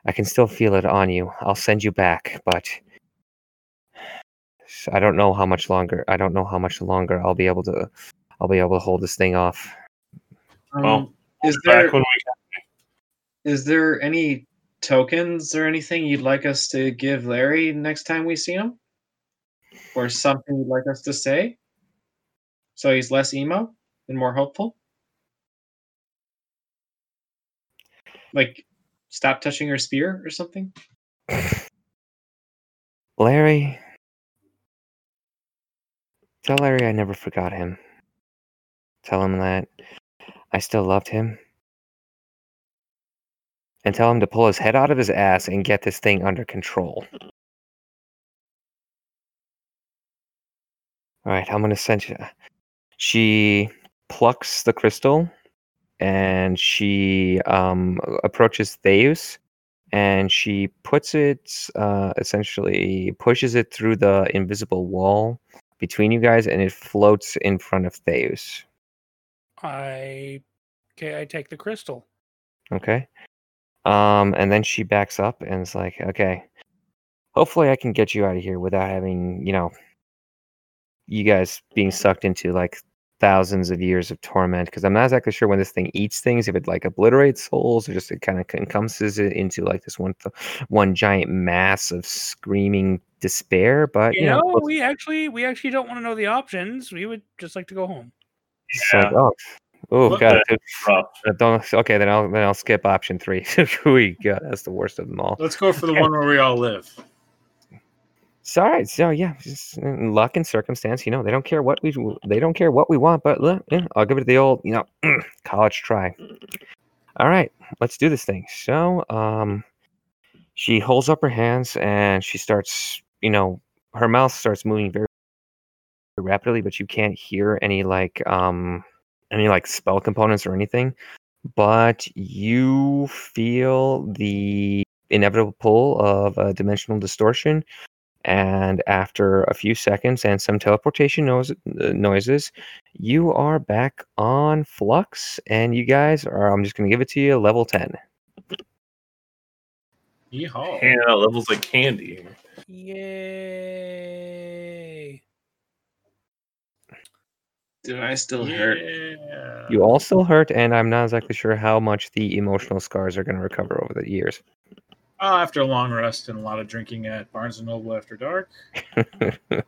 I can still feel it on you. I'll send you back, but I don't know how much longer. I don't know how much longer I'll be able to. I'll be able to hold this thing off. Um, Well, is there Back when we is there any tokens or anything you'd like us to give Larry next time we see him, or something you'd like us to say, so he's less emo and more hopeful? Like, stop touching your spear or something. [laughs] Larry. Tell Larry I never forgot him. Tell him that I still loved him. and tell him to pull his head out of his ass and get this thing under control. All right, I'm gonna send you. She plucks the crystal, and she um, approaches Theus, and she puts it uh, essentially pushes it through the invisible wall between you guys, and it floats in front of Theus. I okay, I take the crystal. Okay. Um, and then she backs up and is like, okay, hopefully I can get you out of here without having, you know, you guys being sucked into like thousands of years of torment. Because I'm not exactly sure when this thing eats things, if it like obliterates souls or just it kind of encompasses it into like this one, th- one giant mass of screaming despair. But You you, know, know, we actually we actually don't want to know the options. We would just like to go home. It's like, Yeah. oh, oh, god, don't. Okay, then I'll then I'll skip option three. [laughs] we God, that's the worst of them all. Let's go for the one where we all live. So, all right, so yeah, just uh, luck and circumstance. You know, they don't care what we they don't care what we want, but look, yeah, I'll give it the old you know [clears throat] college try. All right, let's do this thing. So, um, she holds up her hands and she starts, you know, her mouth starts moving very rapidly, but you can't hear any like um any like spell components or anything. But you feel the inevitable pull of a dimensional distortion and after a few seconds and some teleportation noise, uh, noises, you are back on Flux, and you guys are. I'm just gonna give it to you, level ten. Yeehaw. Handing levels like candy. Yay! Do I still hurt? You all still hurt, and I'm not exactly sure how much the emotional scars are gonna recover over the years. Oh, after a long rest and a lot of drinking at Barnes and Noble after dark. [laughs]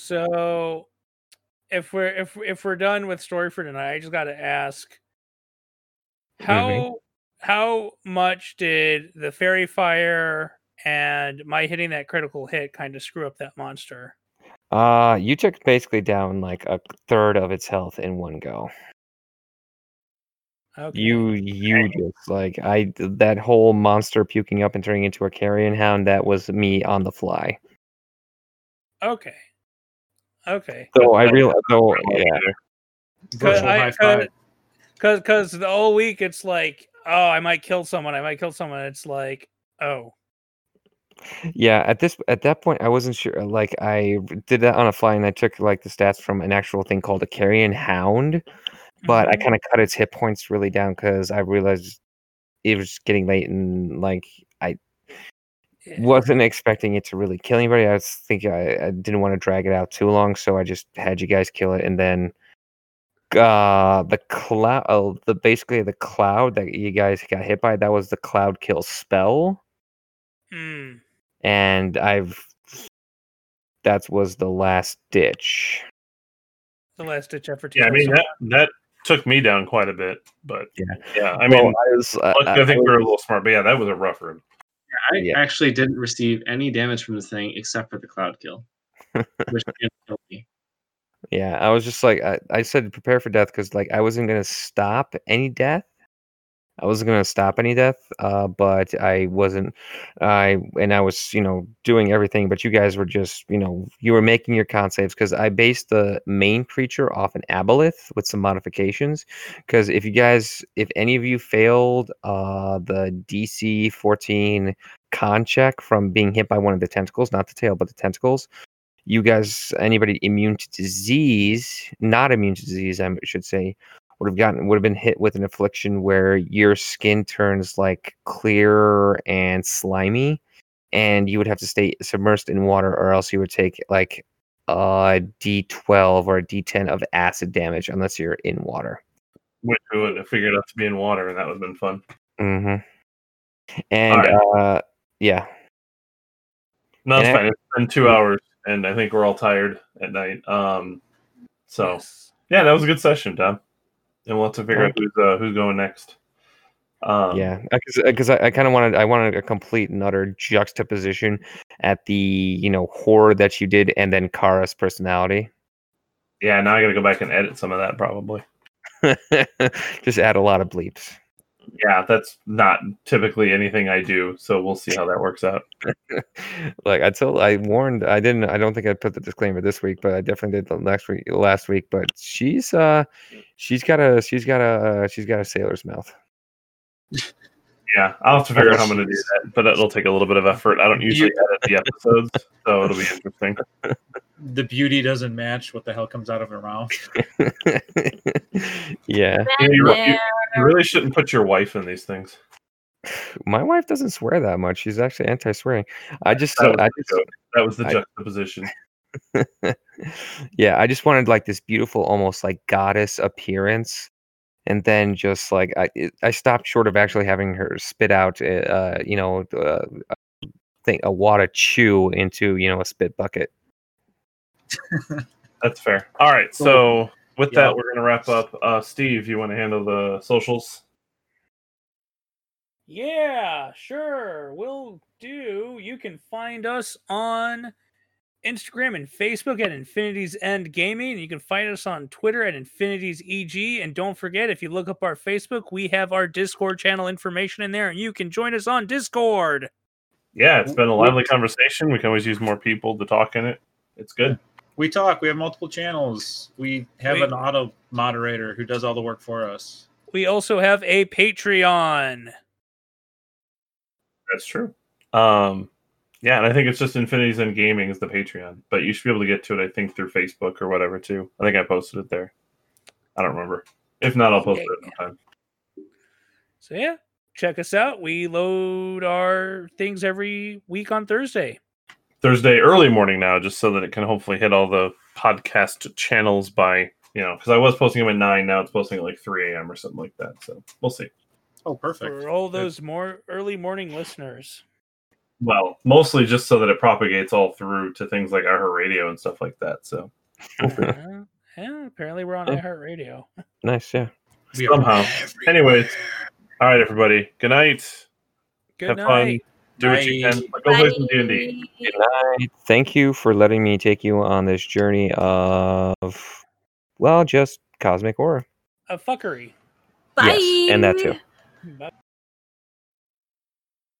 So, if we're if if we're done with story for tonight, I just got to ask how how much did the faerie fire and my hitting that critical hit kind of screw up that monster? Uh, you took basically down like a third of its health in one go. Okay. You you just like I that whole monster puking up and turning into a carrion hound. That was me on the fly. okay. Okay. So I real though yeah. Virtual I- high five. Cause cause the whole week it's like, oh, I might kill someone. I might kill someone. It's like, oh, Yeah, at this at that point, I wasn't sure. Like, I did that on a fly, and I took like the stats from an actual thing called a carrion hound, but I mhm. kind of cut its hit points really down because I realized it was getting late, and like I wasn't expecting it to really kill anybody. I was thinking I, I didn't want to drag it out too long, so I just had you guys kill it, and then uh the cloud oh, the basically the cloud that you guys got hit by that was the cloud kill spell Mm. And I've that was the last ditch. the last ditch effort. to Yeah, I mean that that took me down quite a bit, but Yeah. yeah. I mean, I was, uh, I- I think I we we're a little smart, but yeah, that was a rough run. I Yeah. actually didn't receive any damage from this thing except for the cloud kill, [laughs] which didn't kill me. yeah, I was just like I, I said prepare for death because like I wasn't gonna stop any death. I wasn't gonna stop any death, uh, but I wasn't. I and I was, you know, doing everything. But you guys were just, you know, you were making your con saves because I based the main creature off an aboleth with some modifications. Because if you guys, if any of you failed uh, the DC 14 con check from being hit by one of the tentacles, not the tail, but the tentacles, you guys, anybody immune to disease, not immune to disease, I should say, would have gotten would have been hit with an affliction where your skin turns like clear and slimy, and you would have to stay submersed in water, or else you would take like a D12 or a D10 of acid damage unless you're in water. Which we would have figured out to be in water, and that would have been fun. Mm-hmm. And Alright. uh, yeah, No, it's And I- fine. It's been two hours, and I think we're all tired at night. Um, so Yes. yeah, that was a good session, Tom. And we'll have to figure out who's uh, who's going next. Um, yeah, because I, I kind of wanted I wanted a complete and utter juxtaposition at the you know horror that you did, and then Kara's personality. yeah. Now I got to go back and edit some of that probably. [laughs] Just add a lot of bleeps. Yeah, that's not typically anything I do. So we'll see how that works out. [laughs] like I told, I warned. I didn't. I don't think I put the disclaimer this week, but I definitely did the next week, last week. But she's uh, she's got a, she's got a, uh, she's got a sailor's mouth. [laughs] Yeah, I'll have to figure out how I'm going to do that, but it'll take a little bit of effort. I don't usually edit the episodes, so it'll be interesting. [laughs] The beauty doesn't match what the hell comes out of her mouth. [laughs] yeah, You, you- you really shouldn't put your wife in these things. my wife doesn't swear that much. She's actually anti-swearing. I just, That was, I the, just, joke. that was the I- juxtaposition. [laughs] yeah, I just wanted like this beautiful, almost like goddess appearance, and then just like I, I stopped short of actually having her spit out, uh, you know, uh, a thing, a wad of chew into, you know, a spit bucket. [laughs] That's fair. All right, so with Yeah. that, we're going to wrap up. Uh, Steve, you want to handle the socials? Yeah, sure. We'll do. You can find us on Instagram and Facebook at Infinity's End Gaming. And you can find us on Twitter at Infinity's EG. And don't forget, if you look up our Facebook, we have our Discord channel information in there, and you can join us on Discord. Yeah, it's been a lively conversation. We can always use more people to talk in it. It's good. We talk. We have multiple channels. We have We- an auto moderator who does all the work for us. We also have a Patreon. That's true. Um, yeah, and I think it's just Infinity's End Gaming is the Patreon, but you should be able to get to it, I think, through Facebook or whatever too. I think I posted it there. I don't remember. If not, I'll post Yeah, it sometime. So, yeah, check us out. We load our things every week on Thursday. Thursday early morning now, just so that it can hopefully hit all the podcast channels by you know, because I was posting them at nine, now it's posting at like three a.m. or something like that. So we'll see. Oh, perfect. For all those more early morning listeners. Well, mostly just so that it propagates all through to things like our radio and stuff like that. So Uh, [laughs] yeah, apparently we're on Yeah. iHeartRadio. [laughs] Nice, yeah. Somehow. everywhere. Anyways, all right, everybody. Good night. Good Have night. fun. Do what you can. Go play some D and D. Good night. Thank you for letting me take you on this journey of, well, just cosmic horror. A fuckery. Bye. Yes, and that too. Bye.